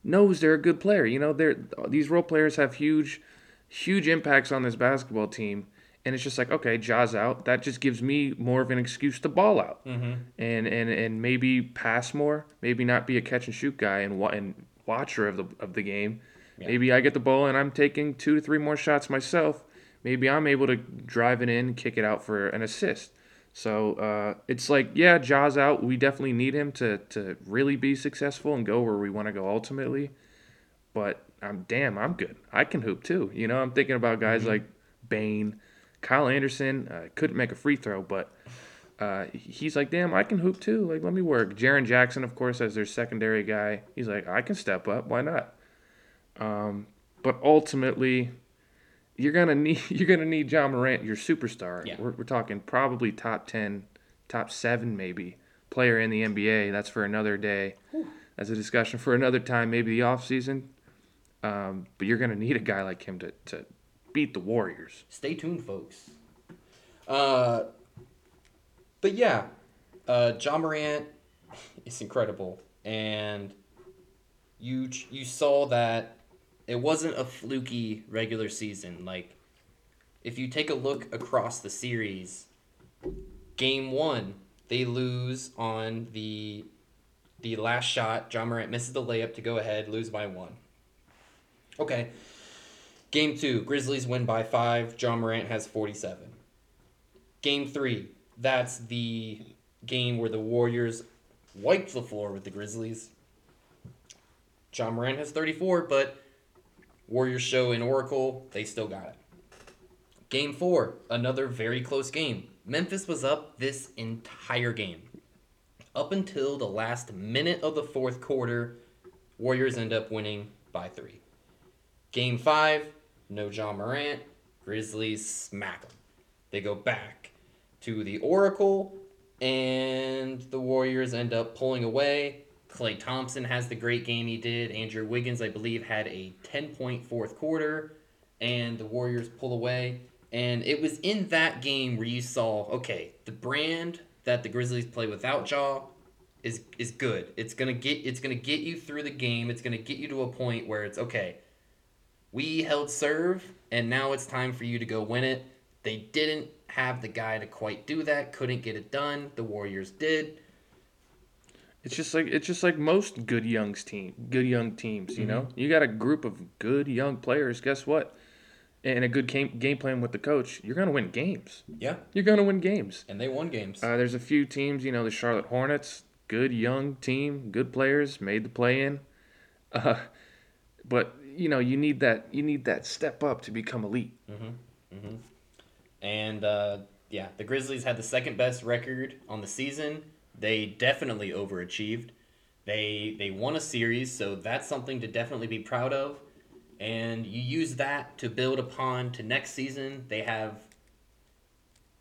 knows they're a good player. You know, they're these role players have huge, huge impacts on this basketball team. And it's just like, okay, Ja's out. That just gives me more of an excuse to ball out Mm-hmm. and and and maybe pass more. Maybe not be a catch and shoot guy and and watcher of the of the game. Yeah. Maybe I get the ball and I'm taking two to three more shots myself. Maybe I'm able to drive it in, kick it out for an assist. So uh, it's like, yeah, Ja's out. We definitely need him to to really be successful and go where we want to go ultimately. But I'm damn, I'm good. I can hoop too. You know, I'm thinking about guys like Bane, Kyle Anderson. Uh, couldn't make a free throw, but uh, he's like, damn, I can hoop too. Like, let me work. Jaren Jackson, of course, as their secondary guy. He's like, I can step up. Why not? Um, but ultimately, you're gonna need you're gonna need Ja Morant, your superstar. Yeah. We're, we're talking probably top ten, top seven maybe player in the NBA. That's for another day. That's a discussion for another time, maybe the off season. Um, but you're gonna need a guy like him to, to beat the Warriors. Stay tuned, folks. Uh, but yeah, uh, Ja Morant is incredible, and you you saw that it wasn't a fluky regular season. Like, if you take a look across the series, game one they lose on the the last shot. Ja Morant misses the layup to go ahead, lose by one. Okay. Game two, Grizzlies win by five. Ja Morant has 47. Game three, that's the game where the Warriors wiped the floor with the Grizzlies. Ja Morant has 34, but Warriors show in Oracle, they still got it. Game four, another very close game. Memphis was up this entire game. Up until the last minute of the fourth quarter, Warriors end up winning by three. Game five, no Ja Morant. Grizzlies smack them. They go back to the Oracle, and the Warriors end up pulling away. Klay Thompson has the great game he did. Andrew Wiggins, I believe, had a 10 point fourth quarter, and the Warriors pull away. And it was in that game where you saw, okay, the brand that the Grizzlies play without Ja is is good. It's gonna get it's gonna get you through the game. It's gonna get you to a point where it's okay. We held serve, and now it's time for you to go win it. They didn't have the guy to quite do that. Couldn't get it done. The Warriors did. It's just like it's just like most good youngs team, good young teams. You know, you got a group of good young players. Guess what? And a good game game plan with the coach, you're gonna win games. Yeah, You're gonna win games. and they won games. Uh, there's a few teams, you know, the Charlotte Hornets, good young team, good players, made the play in. Uh, but you know, you need that you need that step up to become elite. And uh, yeah, the Grizzlies had the second best record on the season, They definitely overachieved. They they won a series, so that's something to definitely be proud of. And you use that to build upon to next season. They have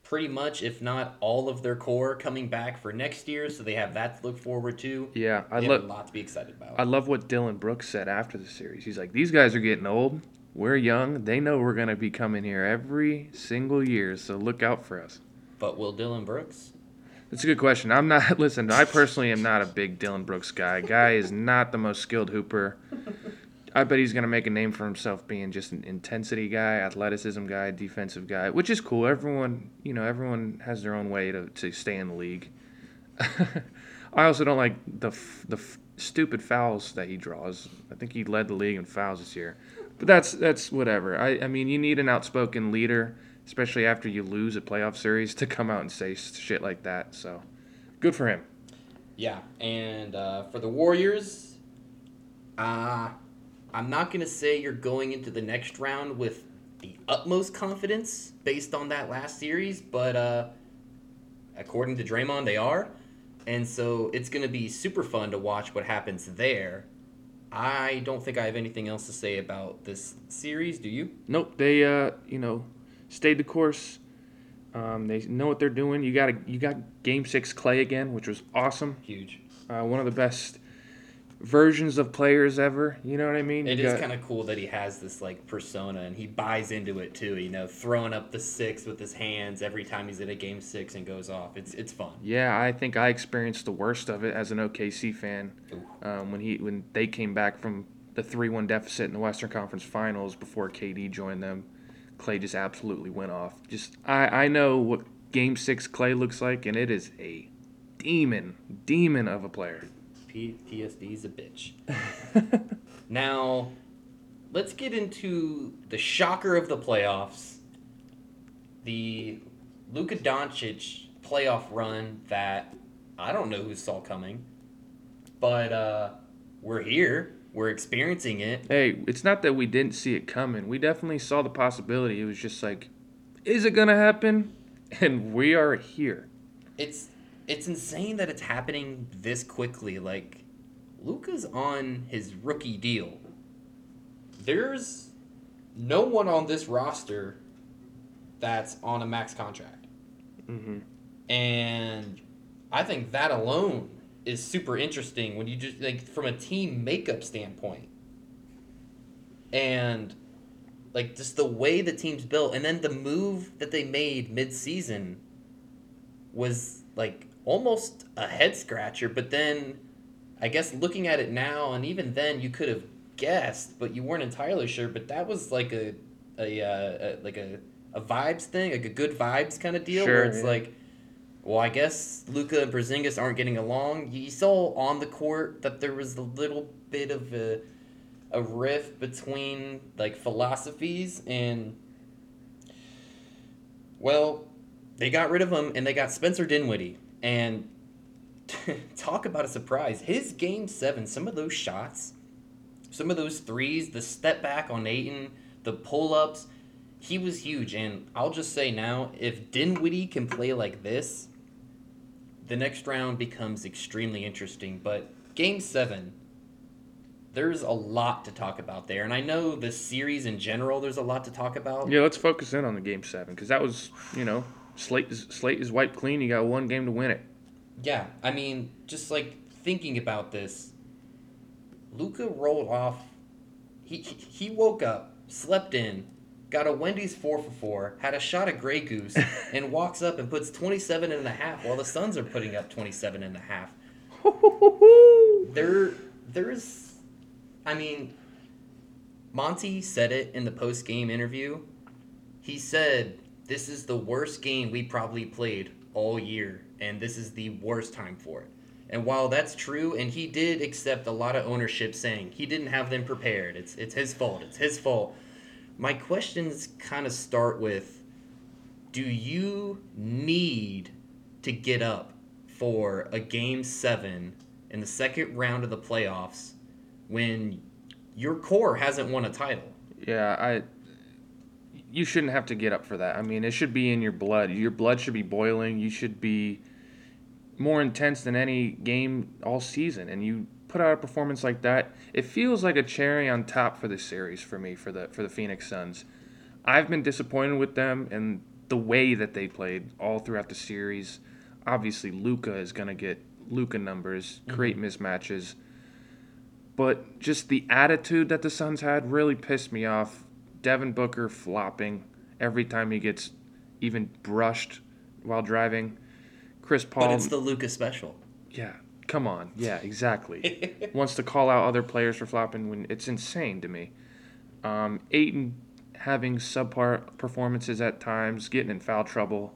pretty much, if not all of their core coming back for next year, so they have that to look forward to. Yeah, I have a lot to be excited about. I love what Dillon Brooks said after the series. He's like, "These guys are getting old. We're young. They know we're gonna be coming here every single year, so look out for us." but will Dillon Brooks? That's a good question. I'm not. Listen, I personally am not a big Dillon Brooks guy. Guy is not the most skilled hooper. I bet he's gonna make a name for himself being just an intensity guy, athleticism guy, defensive guy, which is cool. Everyone, you know, everyone has their own way to, to stay in the league. I also don't like the the stupid fouls that he draws. I think he led the league in fouls this year, but that's that's whatever. I I mean, you need an outspoken leader, especially after you lose a playoff series, to come out and say shit like that. So, good for him. Yeah, and uh, for the Warriors, uh, I'm not going to say you're going into the next round with the utmost confidence based on that last series, but uh, according to Draymond, they are. And so it's going to be super fun to watch what happens there. I don't think I have anything else to say about this series. Do you? Nope, they uh, you know, stayed the course. Um, they know what they're doing. You got a, you got Game Six Klay again, which was awesome. Huge. Uh, one of the best versions of players ever. You know what I mean? It You is got- kind of cool that he has this like persona and he buys into it too. You know, throwing up the six with his hands every time he's in a game six and goes off. It's it's fun. Yeah, I think I experienced the worst of it as an OKC fan um, when he when they came back from the three one deficit in the Western Conference Finals before KD joined them. Klay just absolutely went off. Just I I know what Game Six Klay looks like, and it is a demon demon of a player. PTSD's a bitch. now, let's get into the shocker of the playoffs. The Luka Doncic playoff run that I don't know who saw coming, but uh, we're here. We're experiencing it. Hey, it's not that we didn't see it coming. We definitely saw the possibility. It was just like, is it gonna happen? And we are here. It's it's insane that it's happening this quickly. Like Luka's on his rookie deal. There's no one on this roster that's on a max contract. hmm And I think that alone is super interesting when you just like from a team makeup standpoint. And like just the way the team's built and then the move that they made mid-season was like almost a head scratcher, but then I guess looking at it now and even then you could have guessed, but you weren't entirely sure, but that was like a a, uh, a like a a vibes thing, like a good vibes kind of deal Sure, where it's yeah. like well, I guess Luka and Porzingis aren't getting along. You saw on the court that there was a little bit of a, a rift between like philosophies, and well, they got rid of him and they got Spencer Dinwiddie. And talk about a surprise! His game seven, some of those shots, some of those threes, the step back on Ayton, the pull ups, he was huge. And I'll just say now, if Dinwiddie can play like this, the next round becomes extremely interesting. But game seven, there's a lot to talk about there. And I know the series in general, there's a lot to talk about. Yeah, let's focus in on the game seven because that was, you know, slate is, slate is wiped clean. You got one game to win it. Yeah, I mean, just like thinking about this, Luka rolled off. He he woke up, slept in, got a Wendy's four for four, had a shot of Grey Goose, and walks up and puts 27 and a half while the Suns are putting up 27 and a half. There, there's, I mean, Monty said it in the post game interview. He said, This is the worst game we probably played all year, and this is the worst time for it. And while that's true, and he did accept a lot of ownership saying he didn't have them prepared, it's, it's his fault, it's his fault. My questions kind of start with Do you need to get up for a game seven in the second round of the playoffs when your core hasn't won a title? Yeah, I. You shouldn't have to get up for that. I mean, it should be in your blood. Your blood should be boiling. You should be. more intense than any game all season, and you put out a performance like that, it feels like a cherry on top for the series for me for the for the Phoenix Suns. I've been disappointed with them and the way that they played all throughout the series. Obviously, Luka is going to get Luka numbers, create mm-hmm. mismatches. But just the attitude that the Suns had really pissed me off. Devin Booker flopping every time he gets even brushed while driving. Chris Paul. But it's the Luka special. Yeah, come on. Yeah, exactly. Wants to call out other players for flopping when it's insane to me. Um, Ayton having subpar performances at times, getting in foul trouble.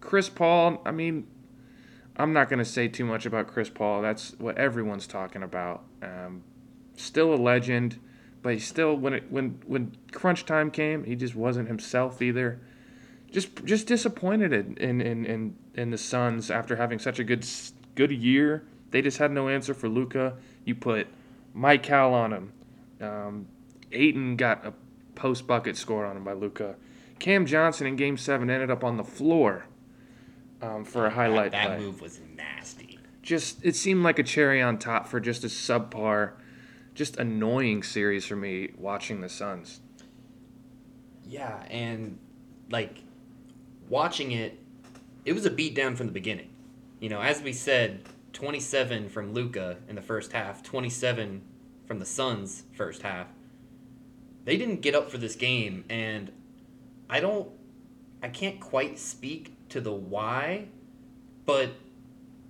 Chris Paul, I mean, I'm not going to say too much about Chris Paul. That's what everyone's talking about. Um, still a legend, but he still when it when when crunch time came, he just wasn't himself either. Just just disappointed in in in, in the Suns after having such a good good year. They just had no answer for Luka. You put Mikal on him. Um, Ayton got a post bucket scored on him by Luka. Cam Johnson in Game Seven ended up on the floor um, for a highlight that, that play. move was nasty. Just it seemed like a cherry on top for just a subpar, just annoying series for me watching the Suns. Yeah, and like watching it, it was a beatdown from the beginning. You know, as we said, 27 from Luka in the first half, 27 from the Suns first half. They didn't get up for this game, and I don't, I can't quite speak to the why, but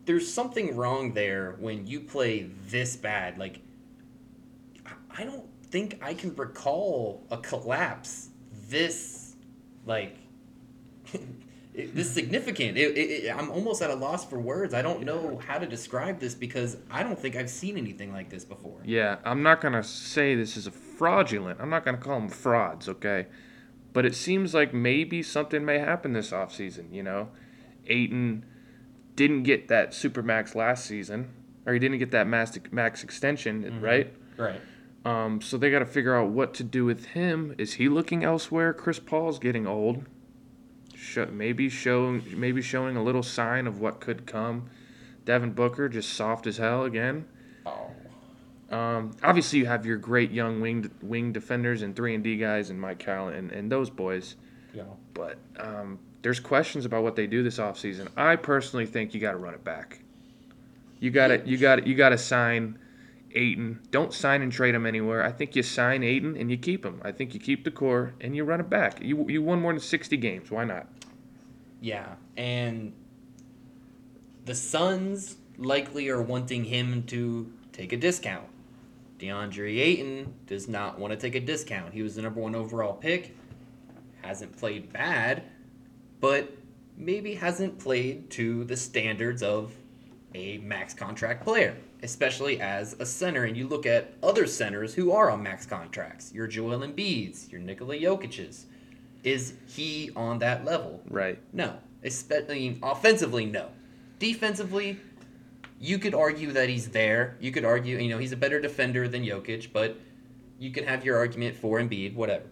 there's something wrong there when you play this bad. Like, I don't think I can recall a collapse this, like, this significant. It, it, I'm almost at a loss for words. I don't know how to describe this because I don't think I've seen anything like this before. Yeah, I'm not gonna say this is a fraudulent. I'm not gonna call them frauds, okay? But it seems like maybe something may happen this offseason, you know? Ayton didn't get that super max last season, or he didn't get that max, max extension, mm-hmm. right? Right. Um, so they got to figure out what to do with him. Is he looking elsewhere? Chris Paul's getting old. Show, maybe showing maybe showing a little sign of what could come. Devin Booker just soft as hell again. Oh. Um, obviously, you have your great young wing wing defenders and three and D guys and Mikal and, and those boys. Yeah. But um, there's questions about what they do this offseason. I personally think you got to run it back. You got to you got you got to sign Ayton. Don't sign and trade him anywhere. I think you sign Ayton and you keep him. I think you keep the core and you run it back. You you won more than 60 games. Why not? Yeah, and the Suns likely are wanting him to take a discount. DeAndre Ayton does not want to take a discount. He was the number one overall pick, hasn't played bad, but maybe hasn't played to the standards of a max contract player, especially as a center. And you look at other centers who are on max contracts, your Joel Embiid's, your Nikola Jokic's. Is he on that level? Right. No. Especially offensively, no. Defensively, you could argue that he's there. You could argue, you know, he's a better defender than Jokic, but you can have your argument for Embiid, whatever.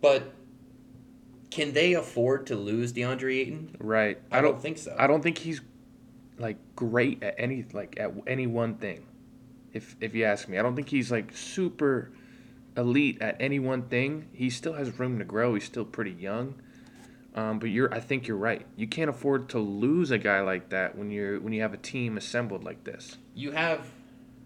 But can they afford to lose DeAndre Ayton? Right. I, I don't, don't, think so. I don't think he's like great at any like at any one thing. If if you ask me, I don't think he's like super elite at any one thing. He still has room to grow. He's still pretty young. Um, but you're, I think you're right. You can't afford to lose a guy like that when you're when you have a team assembled like this. You have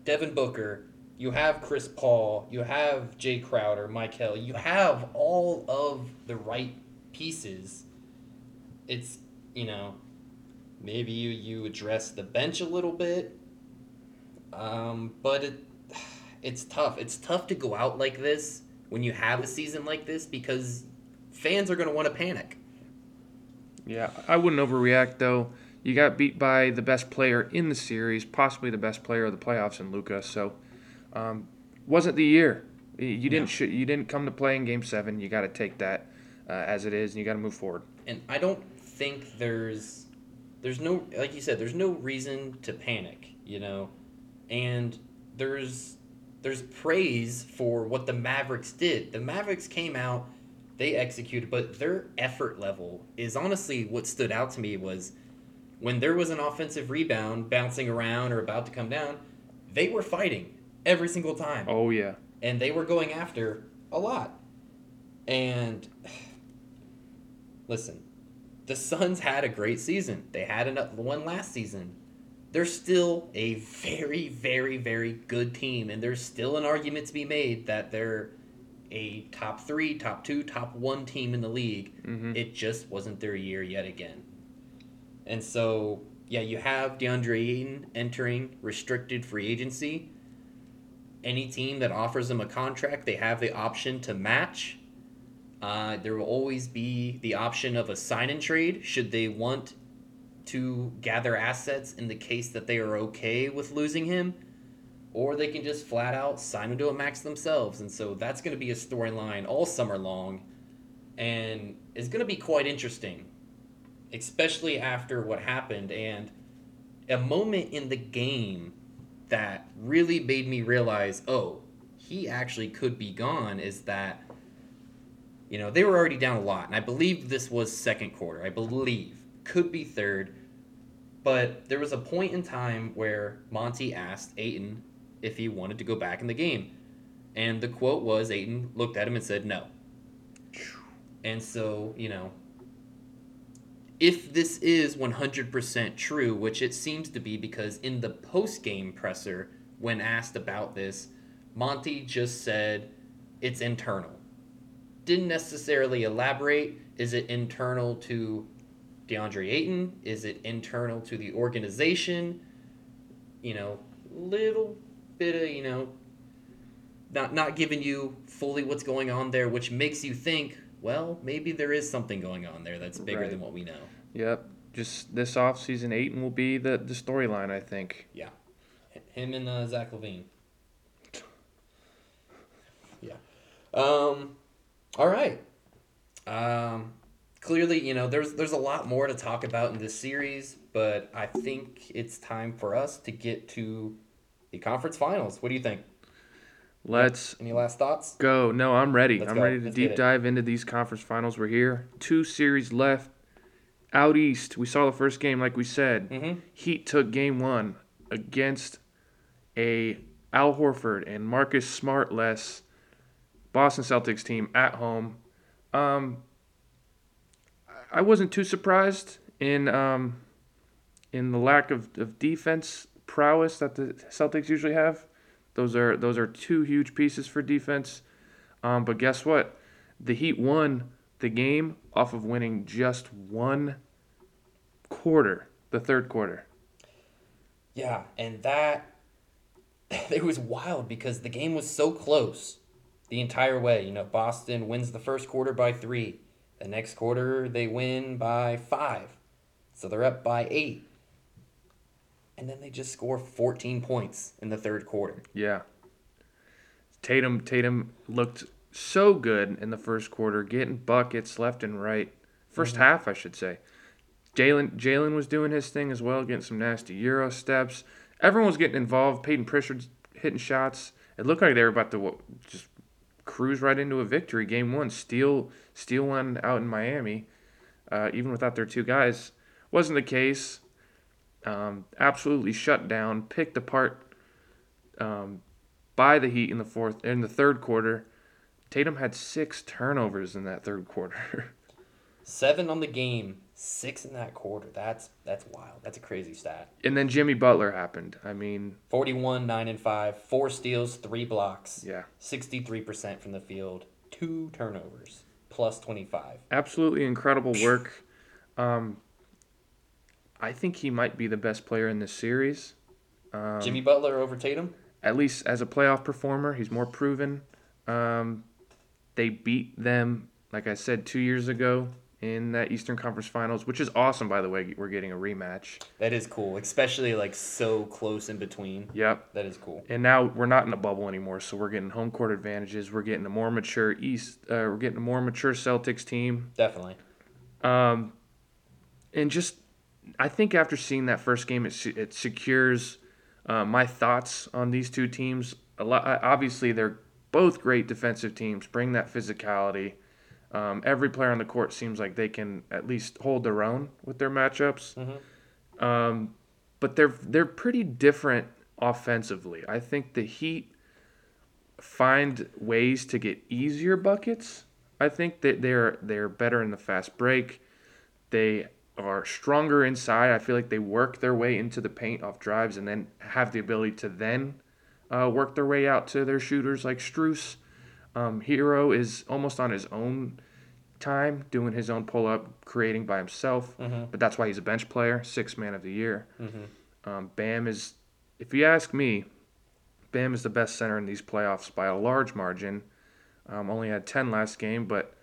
Devin Booker, you have Chris Paul, you have Jay Crowder, Mike Hill, You have all of the right pieces. It's you know, maybe you you address the bench a little bit, um, but it it's tough. It's tough to go out like this when you have a season like this because fans are going to want to panic. Yeah, I wouldn't overreact though. You got beat by the best player in the series, possibly the best player of the playoffs in Luka. So, um, wasn't the year. You didn't sh- you didn't come to play in Game Seven. You got to take that uh, as it is, and you got to move forward. And I don't think there's there's no like you said there's no reason to panic. You know, and there's there's praise for what the Mavericks did. The Mavericks came out they executed, but their effort level is honestly what stood out to me was when there was an offensive rebound bouncing around or about to come down, they were fighting every single time. Oh yeah. And they were going after a lot. And listen, the Suns had a great season. They had another one last season. They're still a very, very, very good team, and there's still an argument to be made that they're a top three, top two, top one team in the league. hmm It just wasn't their year yet again. And so, yeah, you have DeAndre Ayton entering restricted free agency. Any team that offers him a contract, they have the option to match. Uh, there will always be the option of a sign and trade should they want to gather assets in the case that they are okay with losing him. Or they can just flat out sign him to a max themselves. And so that's going to be a storyline all summer long. And it's going to be quite interesting, especially after what happened. And a moment in the game that really made me realize oh, he actually could be gone is that, you know, they were already down a lot. And I believe this was second quarter. I believe. Could be third. But there was a point in time where Monty asked Ayton if he wanted to go back in the game. And the quote was Ayton looked at him and said no. And so, you know, if this is 100% true, which it seems to be because in the post game presser, when asked about this, Monty just said it's internal. Didn't necessarily elaborate. Is it internal to DeAndre Ayton? Is it internal to the organization? You know, little bit of, you know, not not giving you fully what's going on there, which makes you think, well, maybe there is something going on there that's bigger Right. than what we know. Yep. Just this offseason, Ayton will be the, the storyline, I think. Yeah. Him and uh, Zach LaVine. Yeah. Um. All right. Um. Clearly, you know, there's there's a lot more to talk about in this series, but I think it's time for us to get to the conference finals. What do you think? Let's Any last thoughts? go. No, I'm ready. Let's I'm go. ready to Let's deep dive into these conference finals. We're here. Two series left. Out east, we saw the first game, like we said. Mm-hmm. Heat took game one against a Al Horford and Marcus Smart less Boston Celtics team at home. Um, I wasn't too surprised in um, in the lack of, of defense prowess that the Celtics usually have. Those are those are two huge pieces for defense. Um, but guess what? The Heat won the game off of winning just one quarter, the third quarter. Yeah, and that it was wild because the game was so close the entire way. You know, Boston wins the first quarter by three. The next quarter they win by five. So they're up by eight. And then they just score 14 points in the third quarter. Yeah. Tatum Tatum looked so good in the first quarter, getting buckets left and right. 1st mm-hmm. half, I should say. Jalen Jalen was doing his thing as well, getting some nasty euro steps. Everyone was getting involved. Payton Pritchard hitting shots. It looked like they were about to just cruise right into a victory. Game one, steal steal one out in Miami, uh, even without their two guys. Wasn't the case. Um, absolutely shut down, picked apart um, by the Heat in the fourth in the third quarter. Tatum had six turnovers in that third quarter. Seven on the game, six in that quarter. That's that's wild. That's a crazy stat. and then Jimmy Butler happened. I mean, 41, 9 and 5, four steals, three blocks, yeah, 63% from the field, two turnovers, plus 25. absolutely incredible work. Um, I think he might be the best player in this series. Um, Jimmy Butler over Tatum? at least as a playoff performer, he's more proven. Um, they beat them, like I said, two years ago in that Eastern Conference Finals, which is awesome, by the way. We're getting a rematch. That is cool, especially like so close in between. Yep. That is cool. And now we're not in a bubble anymore, so we're getting home court advantages. We're getting a more mature East. Uh, we're getting a more mature Celtics team. Definitely. Um, and just, I think after seeing that first game, it, it secures uh, my thoughts on these two teams. A lot. Obviously, they're both great defensive teams. Bring that physicality. Um, every player on the court seems like they can at least hold their own with their matchups. Mhm. Um, but they're they're pretty different offensively. I think the Heat find ways to get easier buckets. I think that they're they're better in the fast break. They are stronger inside. I feel like they work their way into the paint off drives and then have the ability to then uh, work their way out to their shooters like Strus. Um, Herro is almost on his own time, doing his own pull up, creating by himself. Mm-hmm. But that's why he's a bench player, six man of the year. Mm-hmm. Um, Bam is, if you ask me, Bam is the best center in these playoffs by a large margin. Um, only had 10 last game, but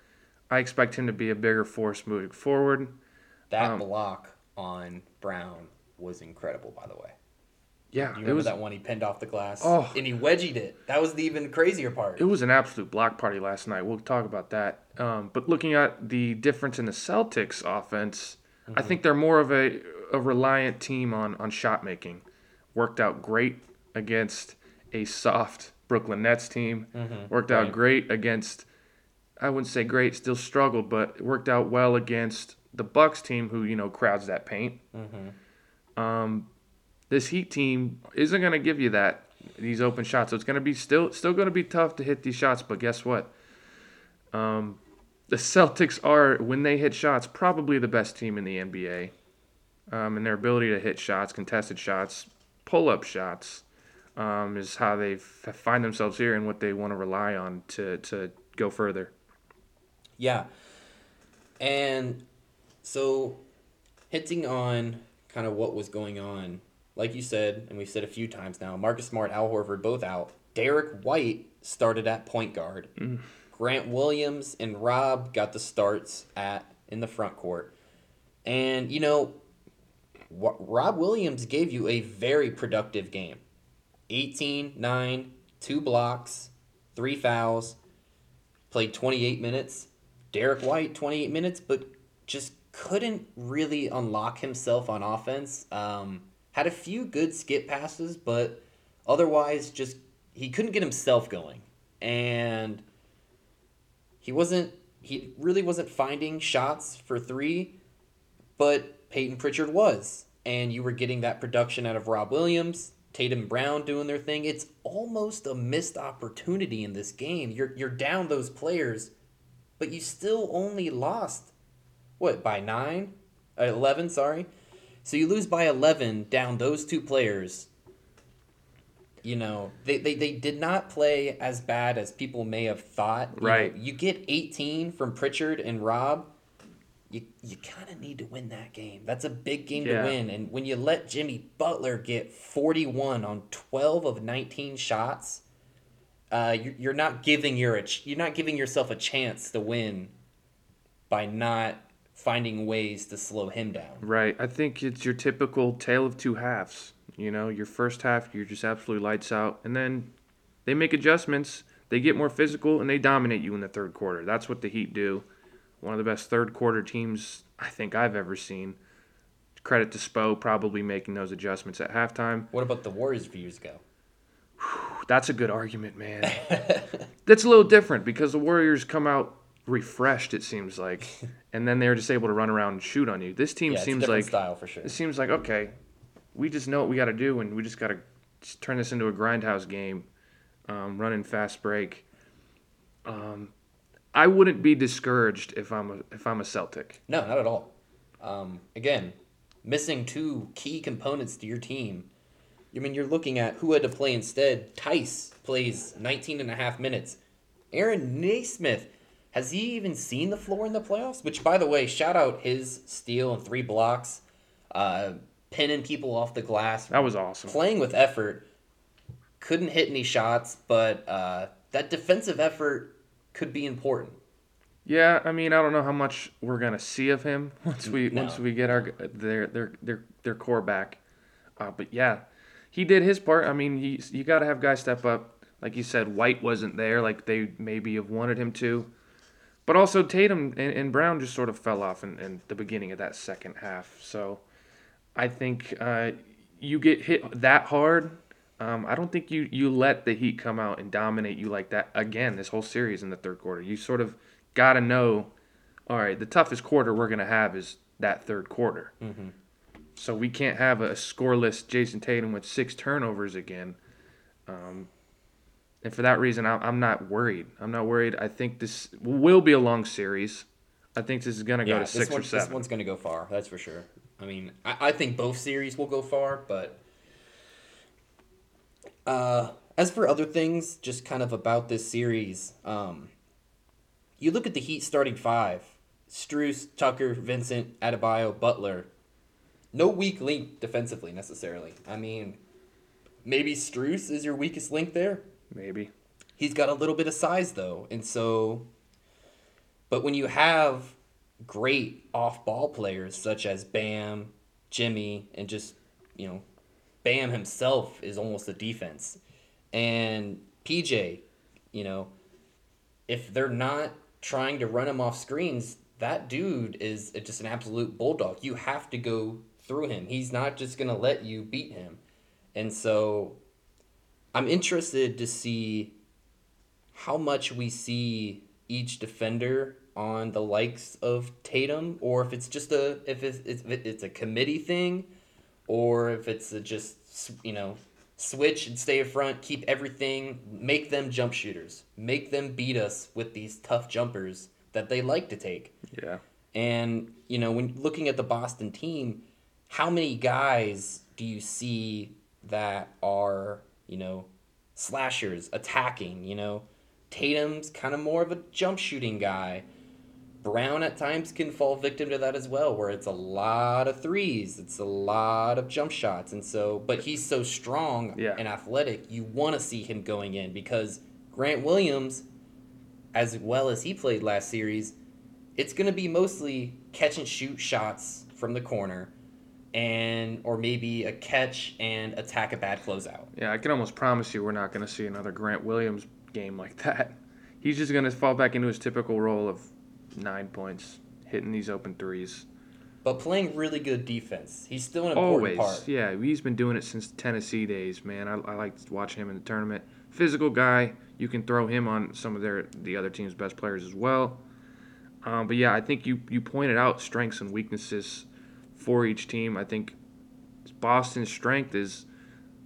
I expect him to be a bigger force moving forward. That Um, block on Brown was incredible, by the way. Yeah, Do you remember was that one he pinned off the glass? Oh. And he wedgied it. That was the even crazier part. it was an absolute block party last night. We'll talk about that. Um, but looking at the difference in the Celtics offense, I think they're more of a, a reliant team on, on shot making. Worked out great against a soft Brooklyn Nets team. Worked out Right. great against I wouldn't say great, still struggled, but worked out well against the Bucks team who, you know, crowds that paint. Mm-hmm. Um, this Heat team isn't going to give you that these open shots. So it's going to be still still going to be tough to hit these shots. But guess what? Um, the Celtics are when they hit shots probably the best team in the NBA. Um, and their ability to hit shots, contested shots, pull up shots, um, is how they find themselves here and what they want to rely on to to go further. Yeah. And so hitting on kind of what was going on, like you said, and we've said a few times now, Marcus Smart, Al Horford both out. Derrick White started at point guard. Grant Williams and Rob got the starts at in the front court. And you know, Rob Williams gave you a very productive game. 18, 9, 2 blocks, 3 fouls, played 28 minutes. Derrick White, 28 minutes, but just couldn't really unlock himself on offense. Um, had a few good skip passes, but otherwise, just he couldn't get himself going. And he wasn't, he really wasn't finding shots for three, but Payton Pritchard was. And you were getting that production out of Rob Williams, Tatum Brown doing their thing. It's almost a missed opportunity in this game. You're you're down those players, but you still only lost what by 9? Uh, 11, sorry. So you lose by 11 down those two players. You know, they, they, they did not play as bad as people may have thought. You know, Right. you get 18 from Pritchard and Rob you you kind of need to win that game. That's a big game Yeah. to win. And when you let Jimmy Butler get 41 on 12 of 19 shots, uh, you- you're not giving your you're not giving yourself a chance to win by not finding ways to slow him down. Right. I think it's your typical tale of two halves. You know, your first half, you're just absolutely lights out. And then they make adjustments. They get more physical and they dominate you in the third quarter. That's what the Heat do. One of the best third quarter teams I think I've ever seen. Credit to Spo probably making those adjustments at halftime. What about the Warriors a few years ago? That's a good argument, man. That's a little different because the Warriors come out refreshed, it seems like, and then they're just able to run around and shoot on you. This team yeah, it's a seems different like style for sure. it seems like okay, we just know what we got to do, and we just got to turn this into a grindhouse game, um, running fast break. Um, I wouldn't be discouraged if I'm a if I'm a Celtic. No, not at all. Um, again, missing two key components to your team. I mean, you're looking at who had to play instead. Theis plays 19 and a half minutes. Aaron Nesmith, has he even seen the floor in the playoffs? Which, by the way, shout out his steal and three blocks, uh, pinning people off the glass, That was awesome. playing with effort. Couldn't hit any shots, but uh, that defensive effort could be important. Yeah, I mean, I don't know how much we're gonna see of him once we No. once we get our their their their their core back. Uh, but yeah, he did his part. I mean, he you got to have guys step up. Like you said, White wasn't there, like they maybe have wanted him to. But also Tatum and, and Brown just sort of fell off in, in the beginning of that second half. So I think uh, you get hit that hard. Um, I don't think you, you let the Heat come out and dominate you like that again this whole series in the third quarter. You sort of got to know, all right, the toughest quarter we're going to have is that third quarter. so we can't have a scoreless Jayson Tatum with six turnovers again. Um, and for that reason, I'm, I'm not worried. I'm not worried. I think this will be a long series. I think this is going to go to six one, or seven. This one's going to go far. That's for sure. I mean, I, I think both series will go far, but uh, as for other things, just kind of about this series, um, you look at the Heat starting five: Strus, Tucker, Vincent, Adebayo, Butler. No weak link defensively necessarily. I mean, maybe Strus is your weakest link there. Maybe. He's got a little bit of size though, and so. But when you have great off-ball players such as Bam, Jimmy, and just you know, Bam himself is almost a defense, and PJ, you know, if they're not trying to run him off screens, that dude is just an absolute bulldog. You have to go through him. He's not just gonna let you beat him, and so I'm interested to see how much we see each defender on the likes of Tatum, or if it's just a if it's it's, it's a committee thing, or if it's a just you know switch and stay in front, keep everything, make them jump shooters, make them beat us with these tough jumpers that they like to take. Yeah. And you know when looking at the Boston team, how many guys do you see that are you know, slashers, attacking, you know. Tatum's kind of more of a jump shooting guy. Brown at times can fall victim to that as well, where it's a lot of threes, it's a lot of jump shots, and so. But he's so strong yeah. and athletic, you want to see him going in because Grant Williams, as well as he played last series, it's going to be mostly catch and shoot shots from the corner and or maybe a catch and attack a bad closeout. Yeah, I can almost promise you we're not going to see another Grant Williams game like that. He's just going to fall back into his typical role of nine points, hitting these open threes. But playing really good defense. He's still an important Always, part. yeah. He's been doing it since Tennessee days, man. I, I like watching him in the tournament. Physical guy. You can throw him on some of their the other team's best players as well. Um, but yeah, I think you you pointed out strengths and weaknesses for each team. I think Boston's strength is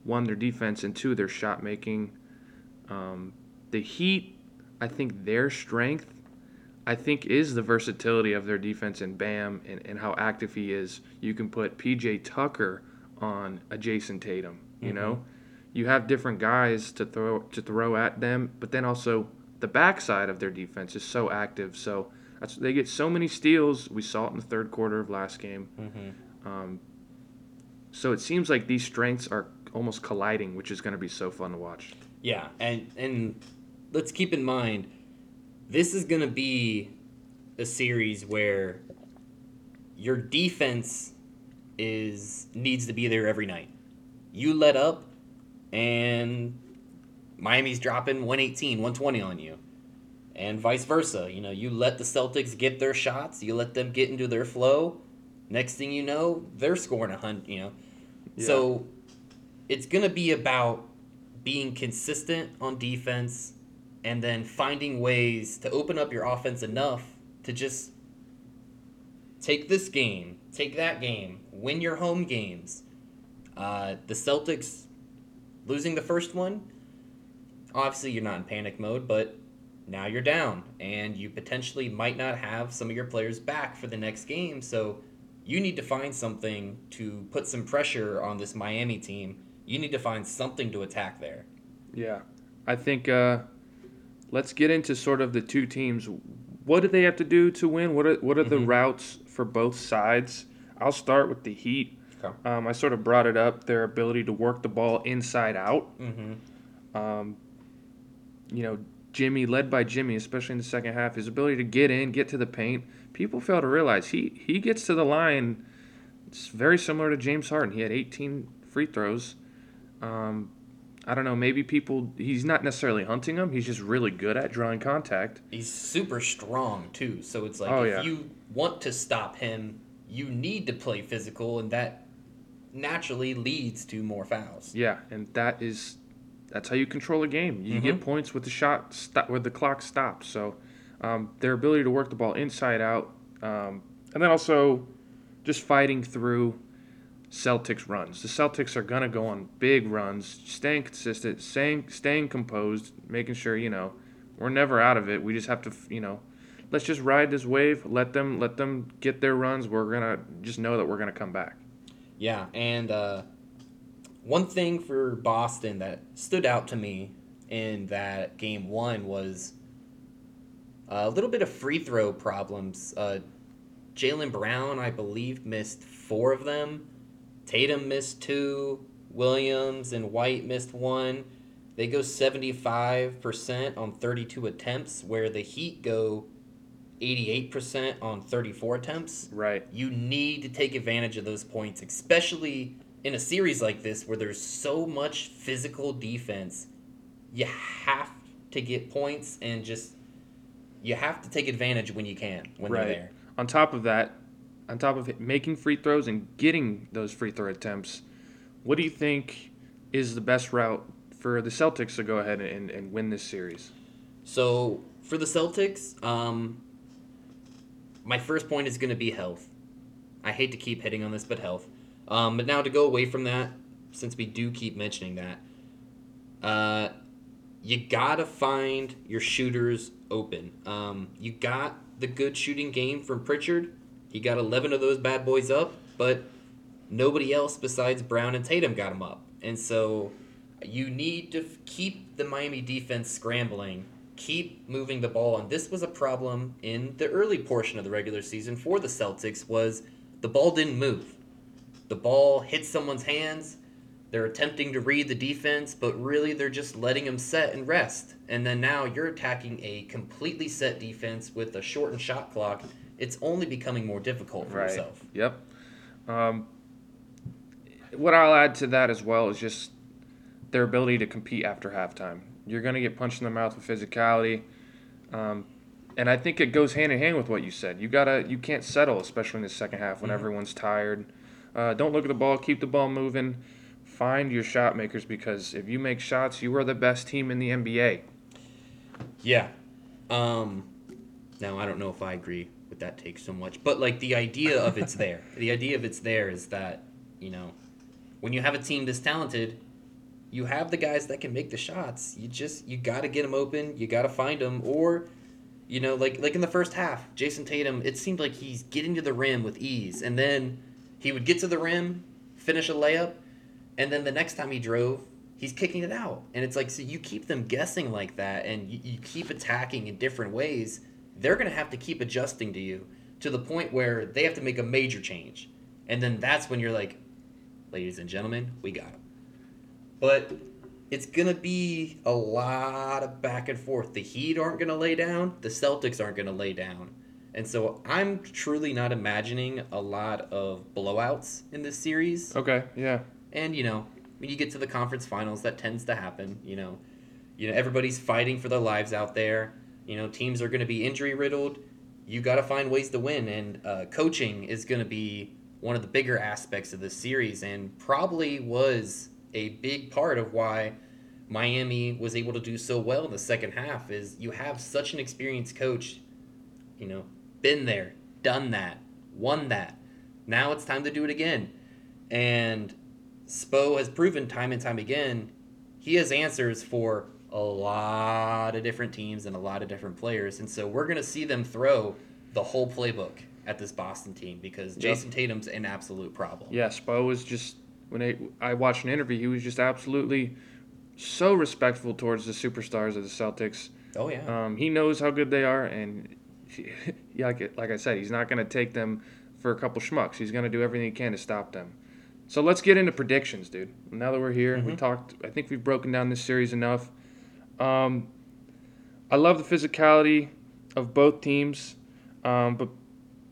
one their defense and two their shot making. Um, the Heat, I think their strength, I think is the versatility of their defense and Bam and, and how active he is. You can put PJ Tucker on a Jayson Tatum. You Mhm. know, you have different guys to throw to throw at them, but then also the backside of their defense is so active. So that's, they get so many steals. We saw it in the third quarter of last game. Mm-hmm. Um, so it seems like these strengths are almost colliding, which is going to be so fun to watch. Yeah, and and let's keep in mind, this is gonna be a series where your defense is needs to be there every night. You let up, and Miami's dropping 118, 120 on you. And vice versa. You know, you let the Celtics get their shots, you let them get into their flow. Next thing you know, they're scoring a hundred. You know, so it's gonna be about being consistent on defense and then finding ways to open up your offense enough to just take this game, take that game, win your home games. Uh, the Celtics losing the first one, obviously you're not in panic mode, but now you're down and you potentially might not have some of your players back for the next game. So you need to find something to put some pressure on this Miami team. You need to find something to attack there. Yeah, I think uh, let's get into sort of the two teams. What do they have to do to win? What are what are the Mhm. routes for both sides? I'll start with the Heat. Okay. Um, I sort of brought it up their ability to work the ball inside out. Mm-hmm. Um, you know, Jimmy, led by Jimmy, especially in the second half, his ability to get in, get to the paint. People fail to realize he he gets to the line. It's very similar to James Harden. He had 18 free throws. Um, I don't know. Maybe people. He's not necessarily hunting them. He's just really good at drawing contact. He's super strong too, so it's like Oh, if yeah. you want to stop him, you need to play physical, and that naturally leads to more fouls. Yeah, and that is that's how you control a game. You Mhm. get points with the shot stop where the clock stops. So um, their ability to work the ball inside out, um, and then also just fighting through Celtics runs. The Celtics are gonna go on big runs, staying consistent, staying staying composed, making sure you know we're never out of it. We just have to you know let's just ride this wave. Let them let them get their runs. We're gonna just know that we're gonna come back. Yeah, and uh, one thing for Boston that stood out to me in that game one was a little bit of free throw problems. Uh, Jaylen Brown, I believe, missed four of them. Tatum missed two. Williams and White missed one. They go 75% on 32 attempts, where the Heat go 88% on 34 attempts. Right. You need to take advantage of those points, especially in a series like this where there's so much physical defense. You have to get points and just you have to take advantage when you can when right. they're there. On top of that, on top of making free throws and getting those free throw attempts, what do you think is the best route for the Celtics to go ahead and, and win this series? So for the Celtics, um, my first point is going to be health. I hate to keep hitting on this, but health. Um, but now to go away from that, since we do keep mentioning that, uh, you gotta find your shooters open. Um, you got the good shooting game from Pritchard. He got 11 of those bad boys up, but nobody else besides Brown and Tatum got them up. And so you need to f- keep the Miami defense scrambling, keep moving the ball. And this was a problem in the early portion of the regular season for the Celtics was the ball didn't move. The ball hits someone's hands. They're attempting to read the defense, but really they're just letting them set and rest. And then now you're attacking a completely set defense with a shortened shot clock. It's only becoming more difficult for Right. yourself. Yep. Um, what I'll add to that as well is just their ability to compete after halftime. You're going to get punched in the mouth with physicality, um, and I think it goes hand in hand with what you said. You gotta, you can't settle, especially in the second half when Mhm. everyone's tired. Uh, don't look at the ball. Keep the ball moving. Find your shot makers because if you make shots, you are the best team in the NBA. Yeah. Um, now I don't know if I agree with that take so much, but like the idea of it's there. the idea of it's there is that you know, when you have a team this talented, you have the guys that can make the shots. You just you got to get them open. You got to find them, or you know, like like in the first half, Jayson Tatum. It seemed like he's getting to the rim with ease, and then he would get to the rim, finish a layup, and then the next time he drove, he's kicking it out. And it's like, so you keep them guessing like that and you, you keep attacking in different ways, they're going to have to keep adjusting to you to the point where they have to make a major change. And then that's when you're like, ladies and gentlemen, we got him. But it's going to be a lot of back and forth. The Heat aren't going to lay down, the Celtics aren't going to lay down. And so I'm truly not imagining a lot of blowouts in this series. Okay. Yeah. And you know, when you get to the conference finals, that tends to happen. You know, you know everybody's fighting for their lives out there. You know, teams are going to be injury riddled. You got to find ways to win, and uh, coaching is going to be one of the bigger aspects of this series, and probably was a big part of why Miami was able to do so well in the second half. Is you have such an experienced coach, you know, been there, done that, won that. Now it's time to do it again, and Spo has proven time and time again he has answers for a lot of different teams and a lot of different players. And so we're going to see them throw the whole playbook at this Boston team because Yep. Jayson Tatum's an absolute problem. Yeah, Spo was just when I, I watched an interview, he was just absolutely so respectful towards the superstars of the Celtics. Oh, yeah. Um, he knows how good they are, and like like I said, he's not going to take them for a couple schmucks. He's going to do everything he can to stop them. So let's get into predictions, dude. Now that we're here, we Mhm. talked. I think we've broken down this series enough. Um, I love the physicality of both teams, um, but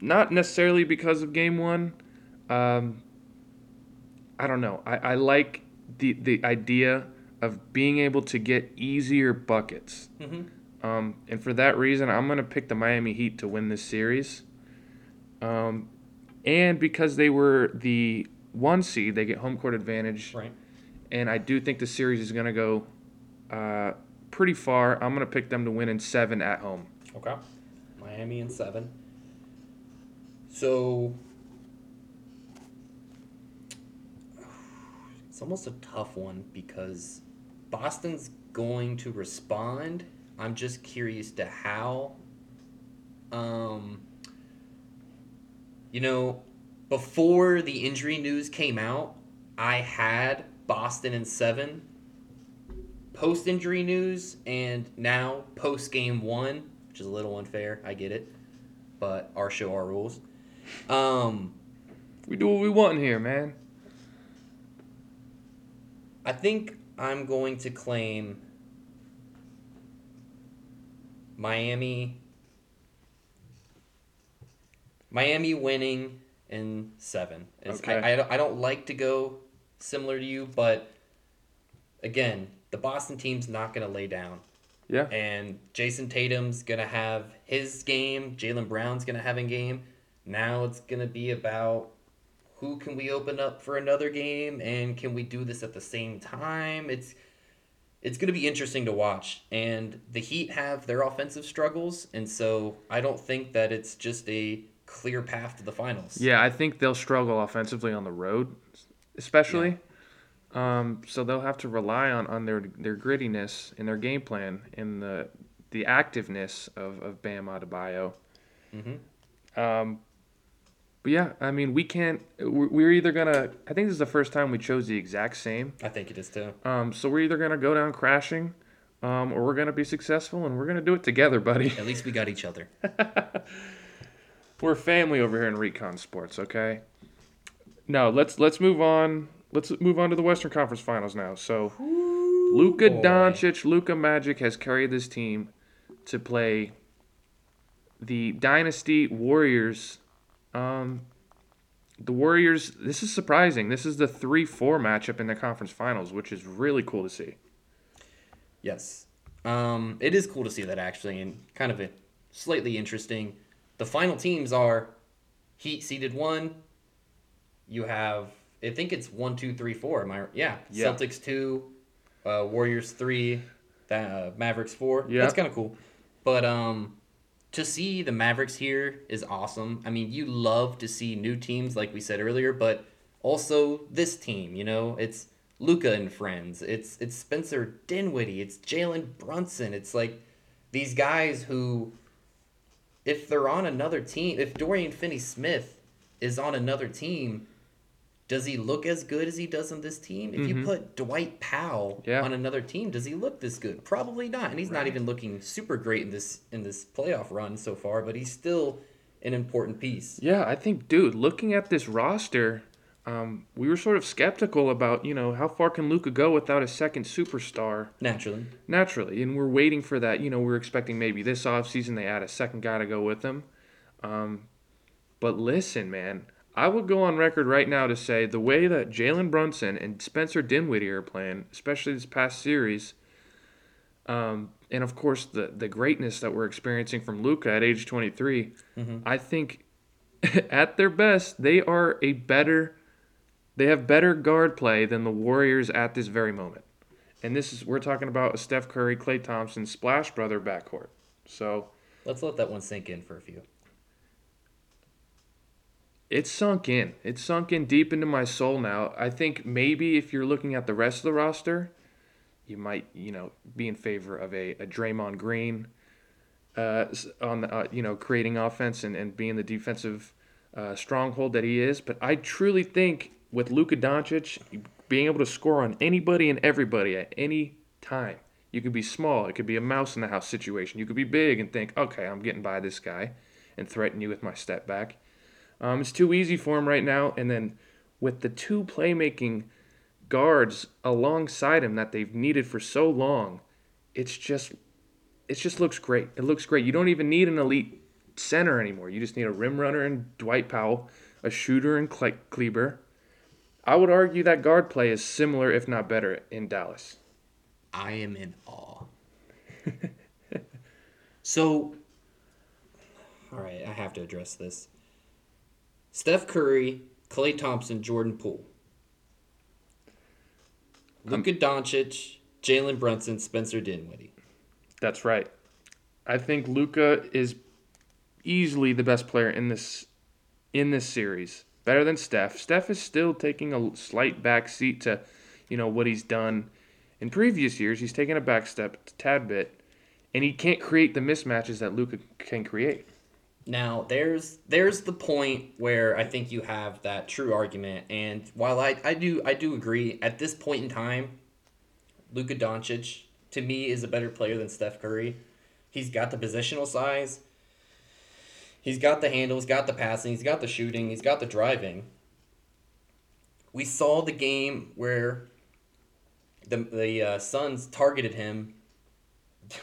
not necessarily because of Game One. Um, I don't know. I, I like the the idea of being able to get easier buckets. hmm Um, and for that reason, I'm going to pick the Miami Heat to win this series. Um, and because they were the one seed, they get home court advantage. Right. And I do think the series is going to go uh, pretty far. I'm going to pick them to win in seven at home. Okay. Miami in seven. So it's almost a tough one because Boston's going to respond. I'm just curious to how. Um, you know, before the injury news came out, I had Boston in seven. Post injury news and now post game one, which is a little unfair. I get it, but our show, our rules. Um, We do what we want in here, man. I think I'm going to claim Miami. Miami winning in seven. It's, Okay. I, I, don't, I don't like to go similar to you, but again, the Boston team's not going to lay down. Yeah. And Jayson Tatum's going to have his game. Jaylen Brown's going to have a game. Now it's going to be about who can we open up for another game and can we do this at the same time? It's it's going to be interesting to watch. And the Heat have their offensive struggles, and so I don't think that it's just a clear path to the finals. Yeah, I think they'll struggle offensively on the road, especially. Um, so they'll have to rely on, on their their grittiness and their game plan and the the activeness of, of Bam Adebayo. Mm-hmm. Um, but yeah, I mean, we can't. We're either gonna. I think this is the first time we chose the exact same. I think it is too. Um, so we're either gonna go down crashing, um, or we're gonna be successful, and we're gonna do it together, buddy. At least we got each other. We're family over here in Recon Sports, okay? No, let's let's move on. Let's move on to the Western Conference Finals now. So, Luka boy. Doncic, Luka Magic has carried this team to play the Dynasty Warriors. Um, the Warriors. This is surprising. This is the three-four matchup in the conference finals, which is really cool to see. Yes. Um, it is cool to see that actually, and kind of a slightly interesting. The final teams are Heat seeded one. You have, I think it's one, two, three, four. Am I? Yeah. Yeah. Celtics two, uh, Warriors three, that uh, Mavericks four. Yeah. That's kind of cool. But um, to see the Mavericks here is awesome. I mean, you love to see new teams, like we said earlier, but also this team. You know, it's Luka and friends. It's it's Spencer Dinwiddie. It's Jalen Brunson. It's like these guys who, if they're on another team, if Dorian Finney-Smith is on another team, does he look as good as he does on this team? If you Mhm. put Dwight Powell Yeah. on another team, does he look this good? Probably not. And he's not even looking super great in this in this playoff run so far, but he's still an important piece. Yeah, I think, dude, looking at this roster, um, we were sort of skeptical about, you know, how far can Luka go without a second superstar Naturally. naturally. And we're waiting for that. You know, we're expecting maybe this offseason they add a second guy to go with them. Um, but listen, man, I would go on record right now to say the way that Jalen Brunson and Spencer Dinwiddie are playing, especially this past series, um, and of course the, the greatness that we're experiencing from Luka at age 23, Mhm. I think at their best, they are a better, they have better guard play than the Warriors at this very moment. And this is, we're talking about a Steph Curry, Klay Thompson, Splash Brother backcourt. So Let's let that one sink in for a few. It's sunk in. It's sunk in deep into my soul now. I think maybe if you're looking at the rest of the roster, you might, you know, be in favor of a, a Draymond Green uh, on the, uh, you know, creating offense and, and being the defensive uh, stronghold that he is. But I truly think with Luka Doncic being able to score on anybody and everybody at any time, you could be small. It could be a mouse in the house situation. You could be big and think, okay, I'm getting by this guy and threaten you with my step back. Um, it's too easy for him right now. And then with the two playmaking guards alongside him that they've needed for so long, it's just it just looks great. It looks great. You don't even need an elite center anymore. You just need a rim runner and Dwight Powell, a shooter and Cle- Kleber. I would argue that guard play is similar, if not better, in Dallas. I am in awe. so, all right, I have to address this. Steph Curry, Klay Thompson, Jordan Poole, Luka Doncic, Jalen Brunson, Spencer Dinwiddie. That's right. I think Luka is easily the best player in this in this series. Better than Steph. Steph is still taking a slight back seat to, you know what he's done in previous years. He's taken a back step a tad bit, and he can't create the mismatches that Luka can create. Now there's there's the point where I think you have that true argument, and while I, I do I do agree at this point in time, Luka Doncic to me is a better player than Steph Curry. He's got the positional size. He's got the handle. He's got the passing. He's got the shooting. He's got the driving. We saw the game where the the uh, Suns targeted him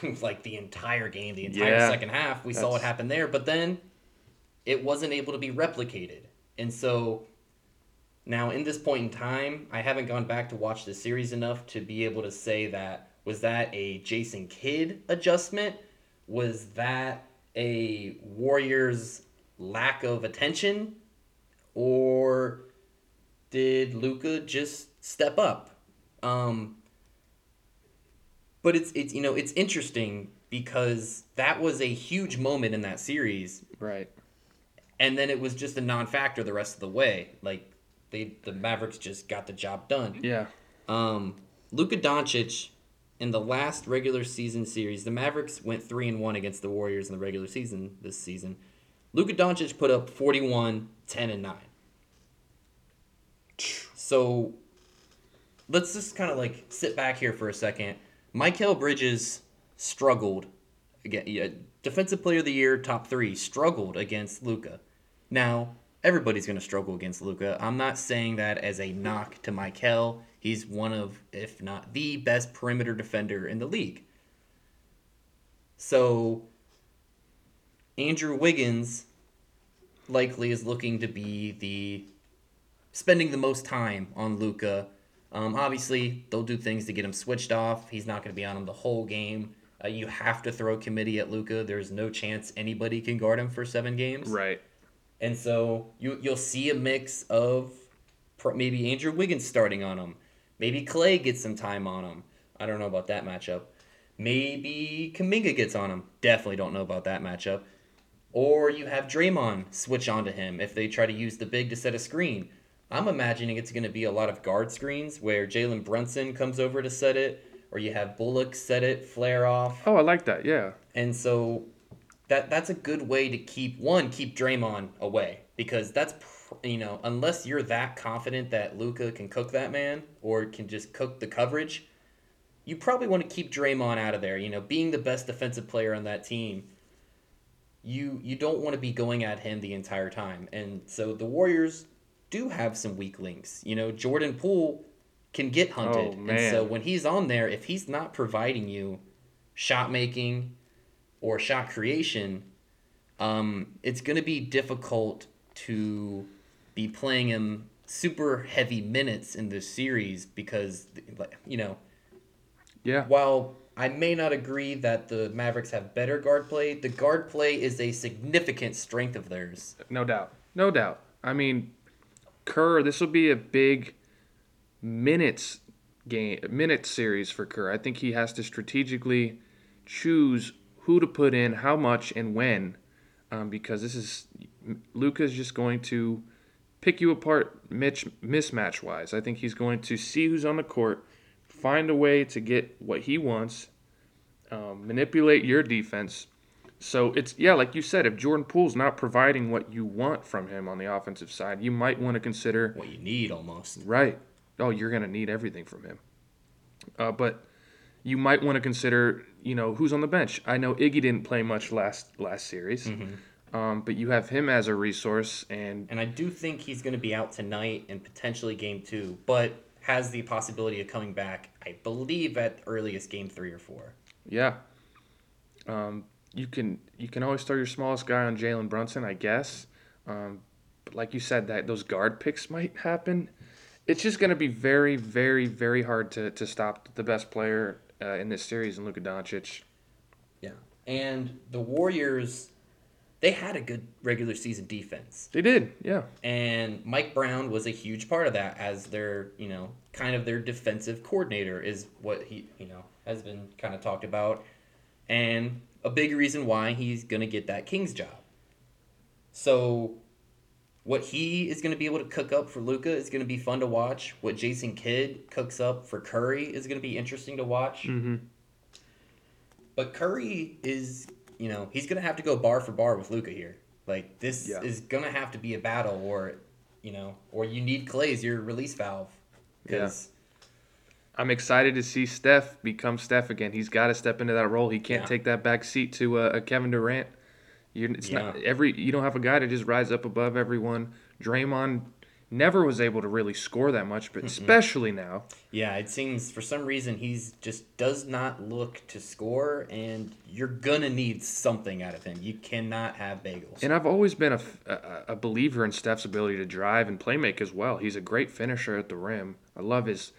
like the entire game, the entire Yeah, second half. We saw what that's- happened there, but then it wasn't able to be replicated. And so now in this point in time, I haven't gone back to watch the series enough to be able to say that was that a Jason Kidd adjustment? Was that a Warriors lack of attention? Or did Luka just step up? Um, but it's it's you know it's interesting because that was a huge moment in that series, Right. and then it was just a non-factor the rest of the way. Like they the Mavericks just got the job done. Yeah. Um, Luka Doncic in the last regular season series, the Mavericks went three and one against the Warriors in the regular season this season. Luka Doncic put up 41, 10, and 9. So let's just kind of like sit back here for a second. Mikal Bridges struggled again. Yeah, defensive player of the year, top three, struggled against Luka. Now everybody's going to struggle against Luka. I'm not saying that as a knock to Mikal. He's one of, if not the best perimeter defender in the league. So Andrew Wiggins likely is looking to be the spending the most time on Luka. Um, obviously, they'll do things to get him switched off. He's not going to be on him the whole game. Uh, you have to throw committee at Luka. There's no chance anybody can guard him for seven games. Right. And so you you'll see a mix of pro- maybe Andrew Wiggins starting on him, maybe Klay gets some time on him. I don't know about that matchup. Maybe Kuminga gets on him. Definitely don't know about that matchup. Or you have Draymond switch onto him if they try to use the big to set a screen. I'm imagining it's going to be a lot of guard screens where Jalen Brunson comes over to set it, or you have Bullock set it, flare off. Oh, I like that. Yeah. And so that that's a good way to keep one keep Draymond away because that's you know unless you're that confident that Luka can cook that man or can just cook the coverage, you probably want to keep Draymond out of there. You know, being the best defensive player on that team, you you don't want to be going at him the entire time. And so the Warriors do have some weak links. You know, Jordan Poole can get hunted. Oh, And so when he's on there, if he's not providing you shot making or shot creation, um, it's going to be difficult to be playing him super heavy minutes in this series because, you know, Yeah. while I may not agree that the Mavericks have better guard play, the guard play is a significant strength of theirs. No doubt. No doubt. I mean, Kerr, this will be a big minutes game, minute series for Kerr. I think he has to strategically choose who to put in, how much, and when, um, because this is Luka's just going to pick you apart mitch, mismatch wise. I think he's going to see who's on the court, find a way to get what he wants, um, manipulate your defense. So it's yeah, like you said, if Jordan Poole's not providing what you want from him on the offensive side, you might want to consider What you need almost. right. Oh, you're gonna need everything from him. Uh, but you might want to consider, you know, who's on the bench. I know Iggy didn't play much last last series, um, but you have him as a resource, and And I do think he's going to be out tonight and potentially game two, but has the possibility of coming back, I believe, at earliest game three or four. yeah, um, you can you can always throw your smallest guy on Jalen Brunson, I guess. Um, but like you said, that those guard picks might happen. It's just going to be very, very, very hard to, to stop the best player uh, in this series, in Luka Doncic. Yeah. And the Warriors, they had a good regular season defense. They did, yeah. And Mike Brown was a huge part of that as their, you know, kind of their defensive coordinator is what he, you know, has been kind of talked about. And a big reason why he's going to get that Kings job. So what he is going to be able to cook up for Luka is going to be fun to watch. What Jason Kidd cooks up for Curry is going to be interesting to watch. Mm-hmm. But Curry is, you know, he's going to have to go bar for bar with Luka here. Like this Yeah. is going to have to be a battle, or you know, or you need Klay as your release valve. Because I'm excited to see Steph become Steph again. He's got to step into that role. He can't Yeah. take that back seat to uh, a Kevin Durant. You, it's not every. You don't have a guy to just rise up above everyone. Draymond never was able to really score that much, but especially now. Yeah, it seems for some reason he's just does not look to score, and you're gonna need something out of him. You cannot have bagels. And I've always been a believer in Steph's ability to drive and play make as well. He's a great finisher at the rim. I love his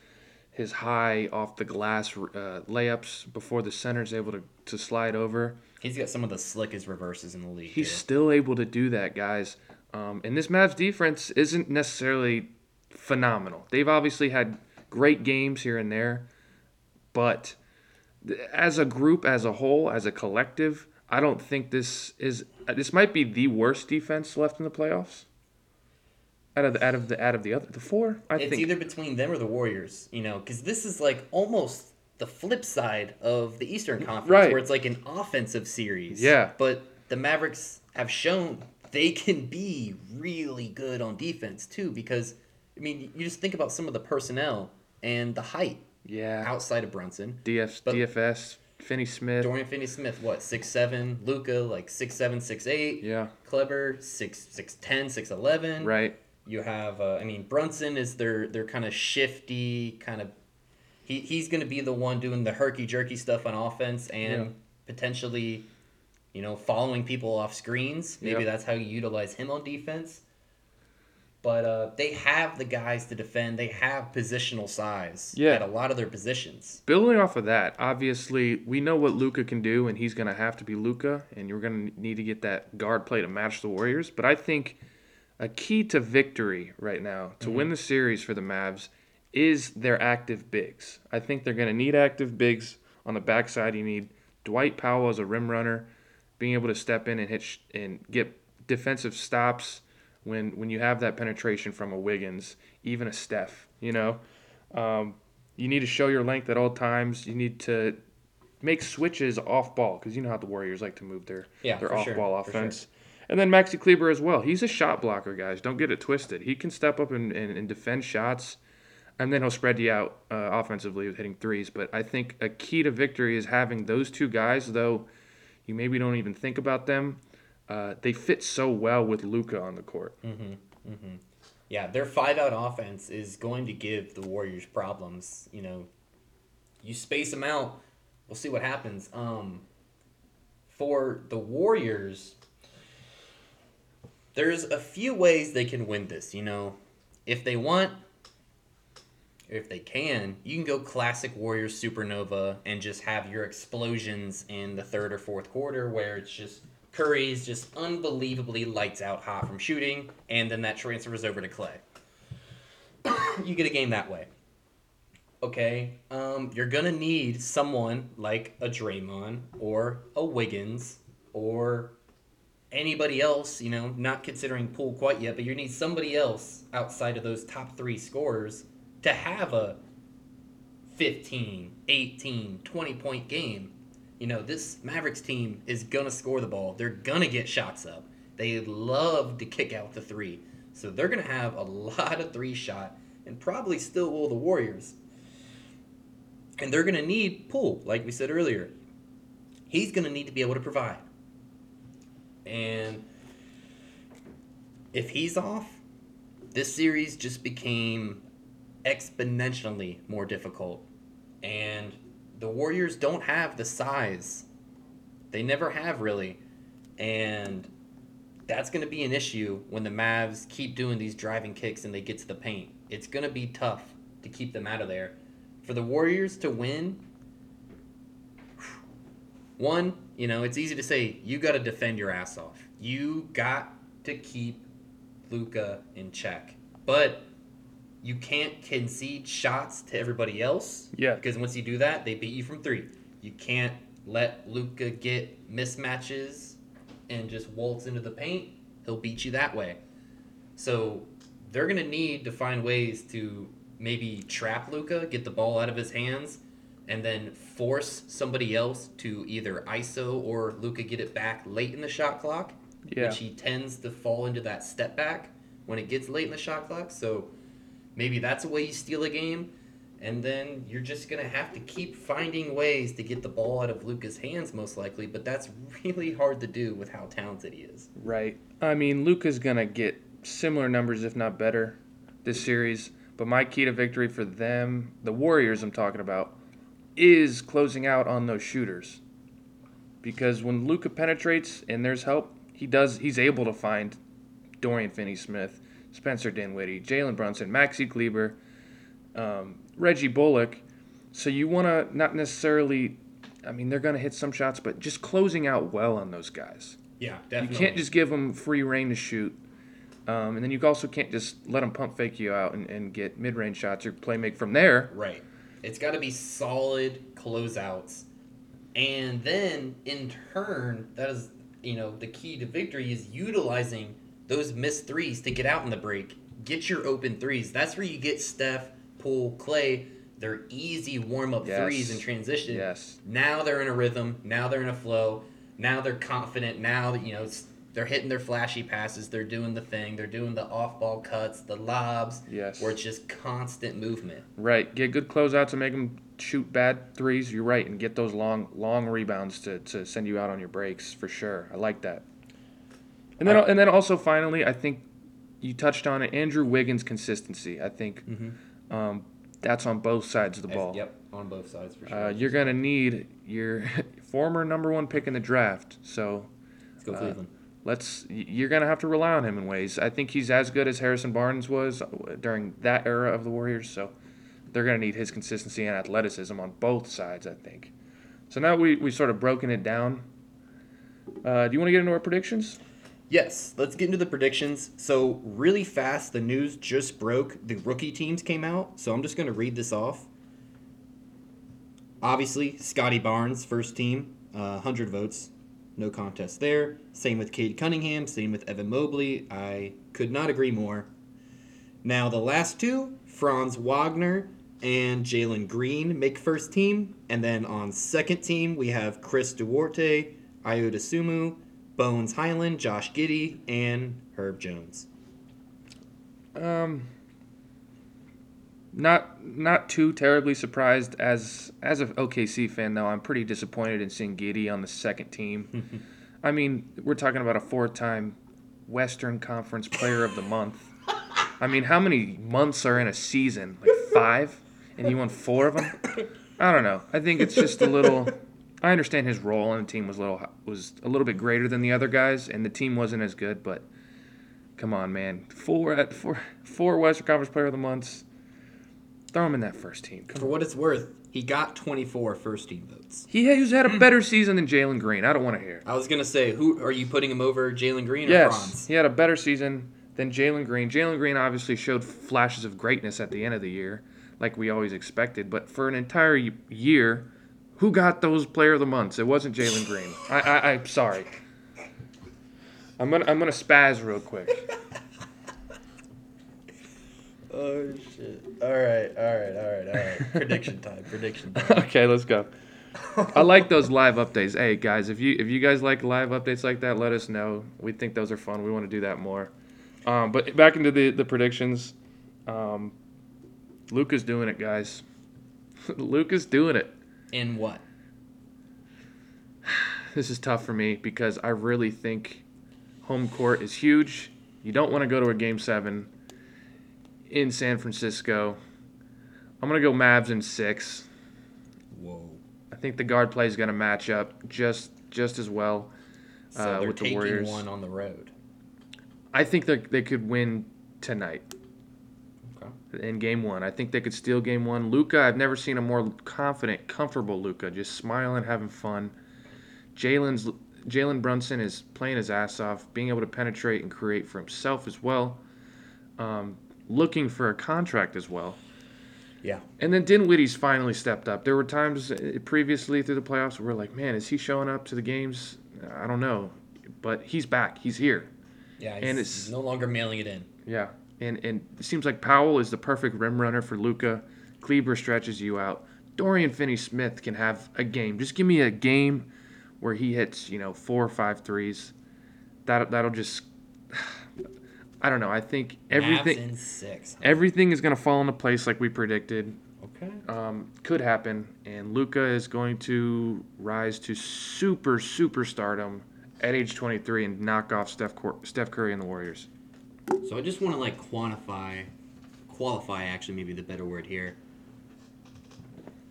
his high off the glass uh, layups before the center's able to, to slide over. He's got some of the slickest reverses in the league. He's too. still able to do that, guys. Um, and this Mavs defense isn't necessarily phenomenal. They've obviously had great games here and there, but as a group, as a whole, as a collective, I don't think this is. uh, This might be the worst defense left in the playoffs. Out of the out of the out of the other the four, I it's think. either between them or the Warriors, you know, because this is like almost the flip side of the Eastern Conference, Right. where it's like an offensive series. Yeah. But the Mavericks have shown they can be really good on defense too, because I mean, you just think about some of the personnel and the height yeah. outside of Brunson. DF, but- DFS, Finney Smith. Dorian Finney-Smith, what six seven? Luka like six seven, six eight. Yeah. Kleber six six ten, six eleven. Right. You have, uh, I mean, Brunson is their their kind of shifty kind of. He he's going to be the one doing the herky jerky stuff on offense and Yeah. potentially, you know, following people off screens. Maybe Yeah. that's how you utilize him on defense. But uh, they have the guys to defend. They have positional size Yeah. at a lot of their positions. Building off of that, obviously we know what Luka can do, and he's going to have to be Luka, and you're going to need to get that guard play to match the Warriors. But I think a key to victory right now to win the series for the Mavs is their active bigs. I think they're going to need active bigs on the backside. You need Dwight Powell as a rim runner, being able to step in and hit sh- and get defensive stops when when you have that penetration from a Wiggins, even a Steph. You know. Um, you need to show your length at all times. You need to make switches off ball because you know how the Warriors like to move their Yeah, their off sure, ball offense. And then Maxi Kleber as well. He's a shot blocker, guys. Don't get it twisted. He can step up and, and, and defend shots, and then he'll spread you out uh, offensively with hitting threes. But I think a key to victory is having those two guys, though you maybe don't even think about them. Uh, they fit so well with Luka on the court. Mhm, mhm. Yeah, their five out offense is going to give the Warriors problems. You know, you space them out, we'll see what happens. Um, for the Warriors, there's a few ways they can win this. You know, if they want, if they can, you can go classic Warriors supernova and just have your explosions in the third or fourth quarter where it's just Curry's just unbelievably lights out hot from shooting, and then that transfers over to Klay. you get a game that way. Okay, um, you're gonna need someone like a Draymond or a Wiggins or anybody else, you know, not considering Poole quite yet, but you need somebody else outside of those top three scorers to have a 15, 18, 20 point game. You know, this Mavericks team is going to score the ball. They're going to get shots up. They love to kick out the three. So they're going to have a lot of three shot, and probably still will the Warriors. And they're going to need Poole, like we said earlier. He's going to need to be able to provide. And if he's off, this series just became exponentially more difficult. And the Warriors don't have the size. They never have really. And that's going to be an issue when the Mavs keep doing these driving kicks and they get to the paint. It's going to be tough to keep them out of there. For the Warriors to win, one, you know, it's easy to say you got to defend your ass off. You got to keep Luka in check. But you can't concede shots to everybody else. Yeah. Because once you do that, they beat you from three. You can't let Luka get mismatches and just waltz into the paint. He'll beat you that way. So they're gonna need to find ways to maybe trap Luka, get the ball out of his hands, and then force somebody else to either ISO or Luka get it back late in the shot clock, Yeah. which he tends to fall into that step back when it gets late in the shot clock. So maybe that's a way you steal a game. And then you're just going to have to keep finding ways to get the ball out of Luka's hands, most likely. But that's really hard to do with how talented he is. Right. I mean, Luka's gonna get similar numbers, if not better, this series. But my key to victory for them, the Warriors I'm talking about, is closing out on those shooters. Because when Luka penetrates and there's help, he does. He's able to find Dorian Finney-Smith, Spencer Dinwiddie, Jalen Brunson, Maxi Kleber, um, Reggie Bullock. So you want to not necessarily. I mean, they're going to hit some shots, but just closing out well on those guys. Yeah, definitely. You can't just give them free reign to shoot. Um, and then you also can't just let them pump fake you out and, and get mid range shots or play make from there. Right. It's got to be solid closeouts. And then, in turn, that is, you know, the key to victory is utilizing those missed threes to get out in the break. Get your open threes. That's where you get Steph, Poole, Klay. They're easy warm up Yes. threes in transition. Yes. Now they're in a rhythm. Now they're in a flow. Now they're confident. Now that you know it's, they're hitting their flashy passes. They're doing the thing. They're doing the off ball cuts, the lobs, Yes. where it's just constant movement. Right. Get good closeouts and make them shoot bad threes. You're right. And get those long, long rebounds to, to send you out on your breaks for sure. I like that. And then, and then also finally, I think you touched on it. Andrew Wiggins' consistency. I think Mm-hmm. um, that's on both sides of the ball. Yep, on both sides for sure. Uh, you're gonna need your former number one pick in the draft. So Let's go uh, Cleveland. Let's you're gonna have to rely on him in ways. I think he's as good as Harrison Barnes was uh, during that era of the Warriors. So they're gonna need his consistency and athleticism on both sides. I think. So now we we sort of broken it down. Uh, do you want to get into our predictions? Yes, let's get into the predictions. So, really fast, the news just broke. The rookie teams came out, so I'm just going to read this off. Obviously, Scottie Barnes, first team, uh, 100 votes. No contest there. Same with Cade Cunningham, same with Evan Mobley. I could not agree more. Now, the last two, Franz Wagner and Jalen Green, make first team. And then on second team, we have Chris Duarte, Ayo Dosunmu, Bones Hyland, Josh Giddey, and Herb Jones. Um, not not too terribly surprised as as an OKC fan though. I'm pretty disappointed in seeing Giddey on the second team. I mean, we're talking about a four-time Western Conference Player of the Month. I mean, how many months are in a season? Like five, and he won four of them. I don't know. I think it's just a little. I understand his role on the team was a little was a little bit greater than the other guys, and the team wasn't as good. But come on, man, four at four four Western Conference Player of the Months. Throw him in that first team. Come For what it's worth, he got 24 first team votes. He has had a better season than Jalen Green. I don't want to hear. I was gonna say, who are you putting him over, Jalen Green or Yes, Franz? he had a better season than Jalen Green. Jalen Green obviously showed flashes of greatness at the end of the year, like we always expected. But for an entire year, who got those Player of the Months? It wasn't Jalen Green. I, I, I'm sorry. I'm gonna I'm gonna spaz real quick. Oh shit! All right, all right, all right, all right. prediction time. Prediction time. okay, let's go. I like those live updates. Hey guys, if you if you guys like live updates like that, let us know. We think those are fun. We want to do that more. Um, but back into the the predictions. Um, Luka's doing it, guys. Luka's doing it. In what? This is tough for me because I really think home court is huge. You don't want to go to a game seven in San Francisco. I'm gonna go Mavs in six. Whoa. I think the guard play is going to match up just just as well. So Uh, with the taking Warriors. one on the road. I think that they could win tonight Okay. in game one. I think they could steal game one. Luka, I've never seen a more confident, comfortable Luka, just smiling, having fun. Jalen's Jalen Brunson is playing his ass off, being able to penetrate and create for himself as well. Um, looking for a contract as well. Yeah. And then Dinwiddie's finally stepped up. There were times uh, previously through the playoffs where we're like, man, is he showing up to the games? I don't know. But he's back. He's here. Yeah. He's, And it's- no longer mailing it in. Yeah, and and it seems like Powell is the perfect rim runner for Luka. Kleber stretches you out. Dorian Finney-Smith can have a game. Just give me a game where he hits, you know, four or five threes. That that'll just. I don't know. I think everything in six. huh? everything is gonna fall into place like we predicted. Okay. Um, could happen, and Luka is going to rise to super superstardom at age 23 and knock off Steph Cor- Steph Curry and the Warriors. So I just want to like quantify, qualify actually maybe the better word here.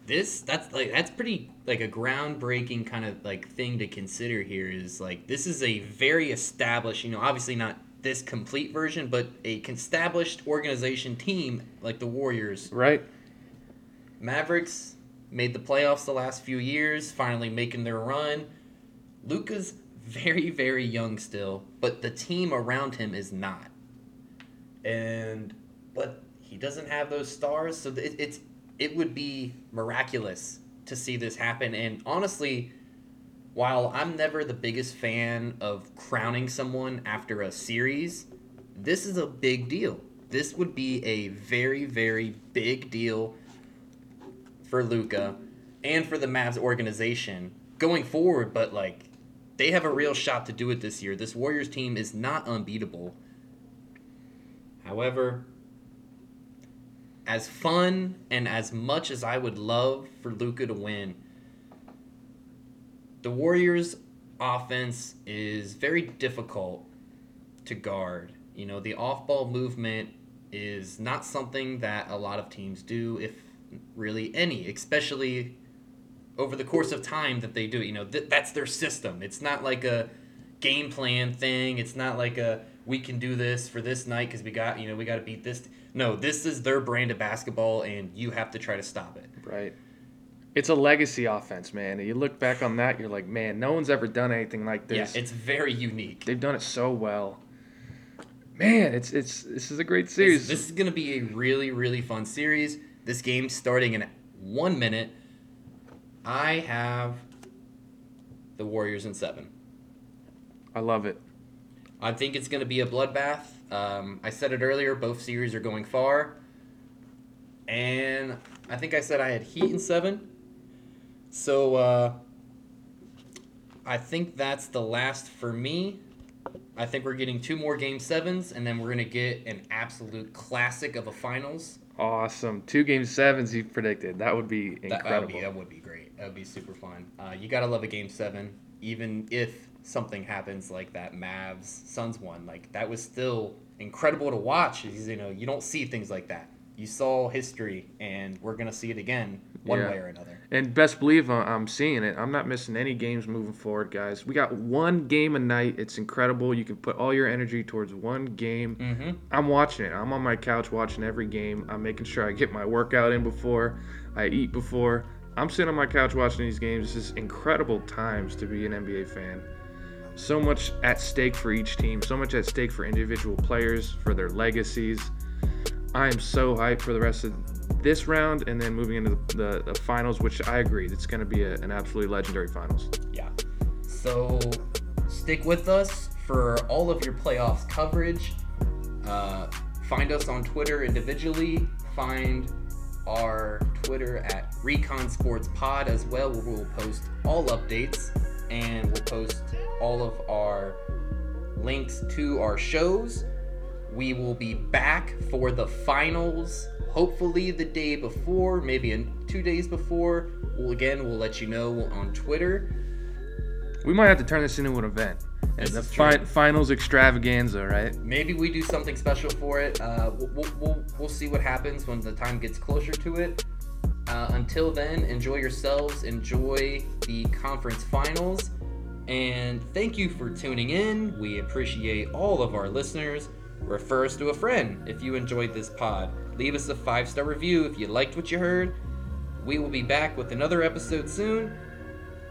this that's like that's pretty like a groundbreaking kind of like thing to consider here is like this is a very established you know obviously not this complete version but a established organization team like the warriors. Right? mavericks made the playoffs the last few years finally making their run. Luka's very very young still but the team around him is not. And but he doesn't have those stars so it, it's it would be miraculous to see this happen. And honestly while i'm never the biggest fan of crowning someone after a series this is a big deal this would be a very very big deal for Luka and for the Mavs organization going forward, but like they have a real shot to do it this year. This Warriors team is not unbeatable. However, as fun and as much as I would love for Luka to win, the Warriors offense is very difficult to guard. You know, the off-ball movement is not something that a lot of teams do if really any, especially over the course of time that they do it. You know, th- that's their system. It's not like a game plan thing. It's not like a we can do this for this night because we got you know we got to beat this. No, this is their brand of basketball, and you have to try to stop it. Right. It's a legacy offense, man. You look back on that, you're like, man, no one's ever done anything like this. Yeah, it's very unique. They've done it so well. Man, it's it's this is a great This, series. this is going to be a really, really fun series. This game starting in one minute. I have the Warriors in seven. I love it. I think it's going to be a bloodbath. Um, I said it earlier. Both series are going far, and I think I said I had Heat in seven. So uh, I think that's the last for me. I think we're getting two more game sevens, and then we're gonna get an absolute classic of a finals. Awesome. Two game sevens you predicted. That would be That, that would incredible. be that would be great. That would be super fun. Uh, you gotta love a game seven, even if something happens like that Mavs Suns one. Like that was still incredible to watch. You know, you don't see things like that. You saw history, and we're gonna see it again, one Yeah. way or another. And best believe I'm seeing it. I'm not missing any games moving forward, guys. We got one game a night. It's incredible. You can put all your energy towards one game. Mm-hmm. I'm watching it. I'm on my couch watching every game. I'm making sure I get my workout in before, I eat before. I'm sitting on my couch watching these games. This is incredible times to be an NBA fan. So much at stake for each team, so much at stake for individual players, for their legacies. I am so hyped for the rest of this round and then moving into the, the, the finals, which I agree, it's going to be a, an absolutely legendary finals. Yeah. So stick with us for all of your playoffs coverage. Uh, find us on Twitter individually. Find our Twitter at Recon Sports Pod as well, where we'll post all updates and we'll post all of our links to our shows. We will be back for the finals, hopefully the day before, maybe in two days before. We'll again, we'll let you know on Twitter. We might have to turn this into an event. This the fi- finals extravaganza, right? Maybe we do something special for it. Uh, we'll, we'll, we'll, we'll see what happens when the time gets closer to it. Uh, until then, enjoy yourselves, enjoy the conference finals, and thank you for tuning in. We appreciate all of our listeners. Refer us to a friend if you enjoyed this pod. Leave us a five star review if you liked what you heard. We will be back with another episode soon.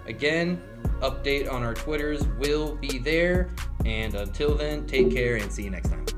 Again, update on our Twitters will be there. And until then, take care and see you next time.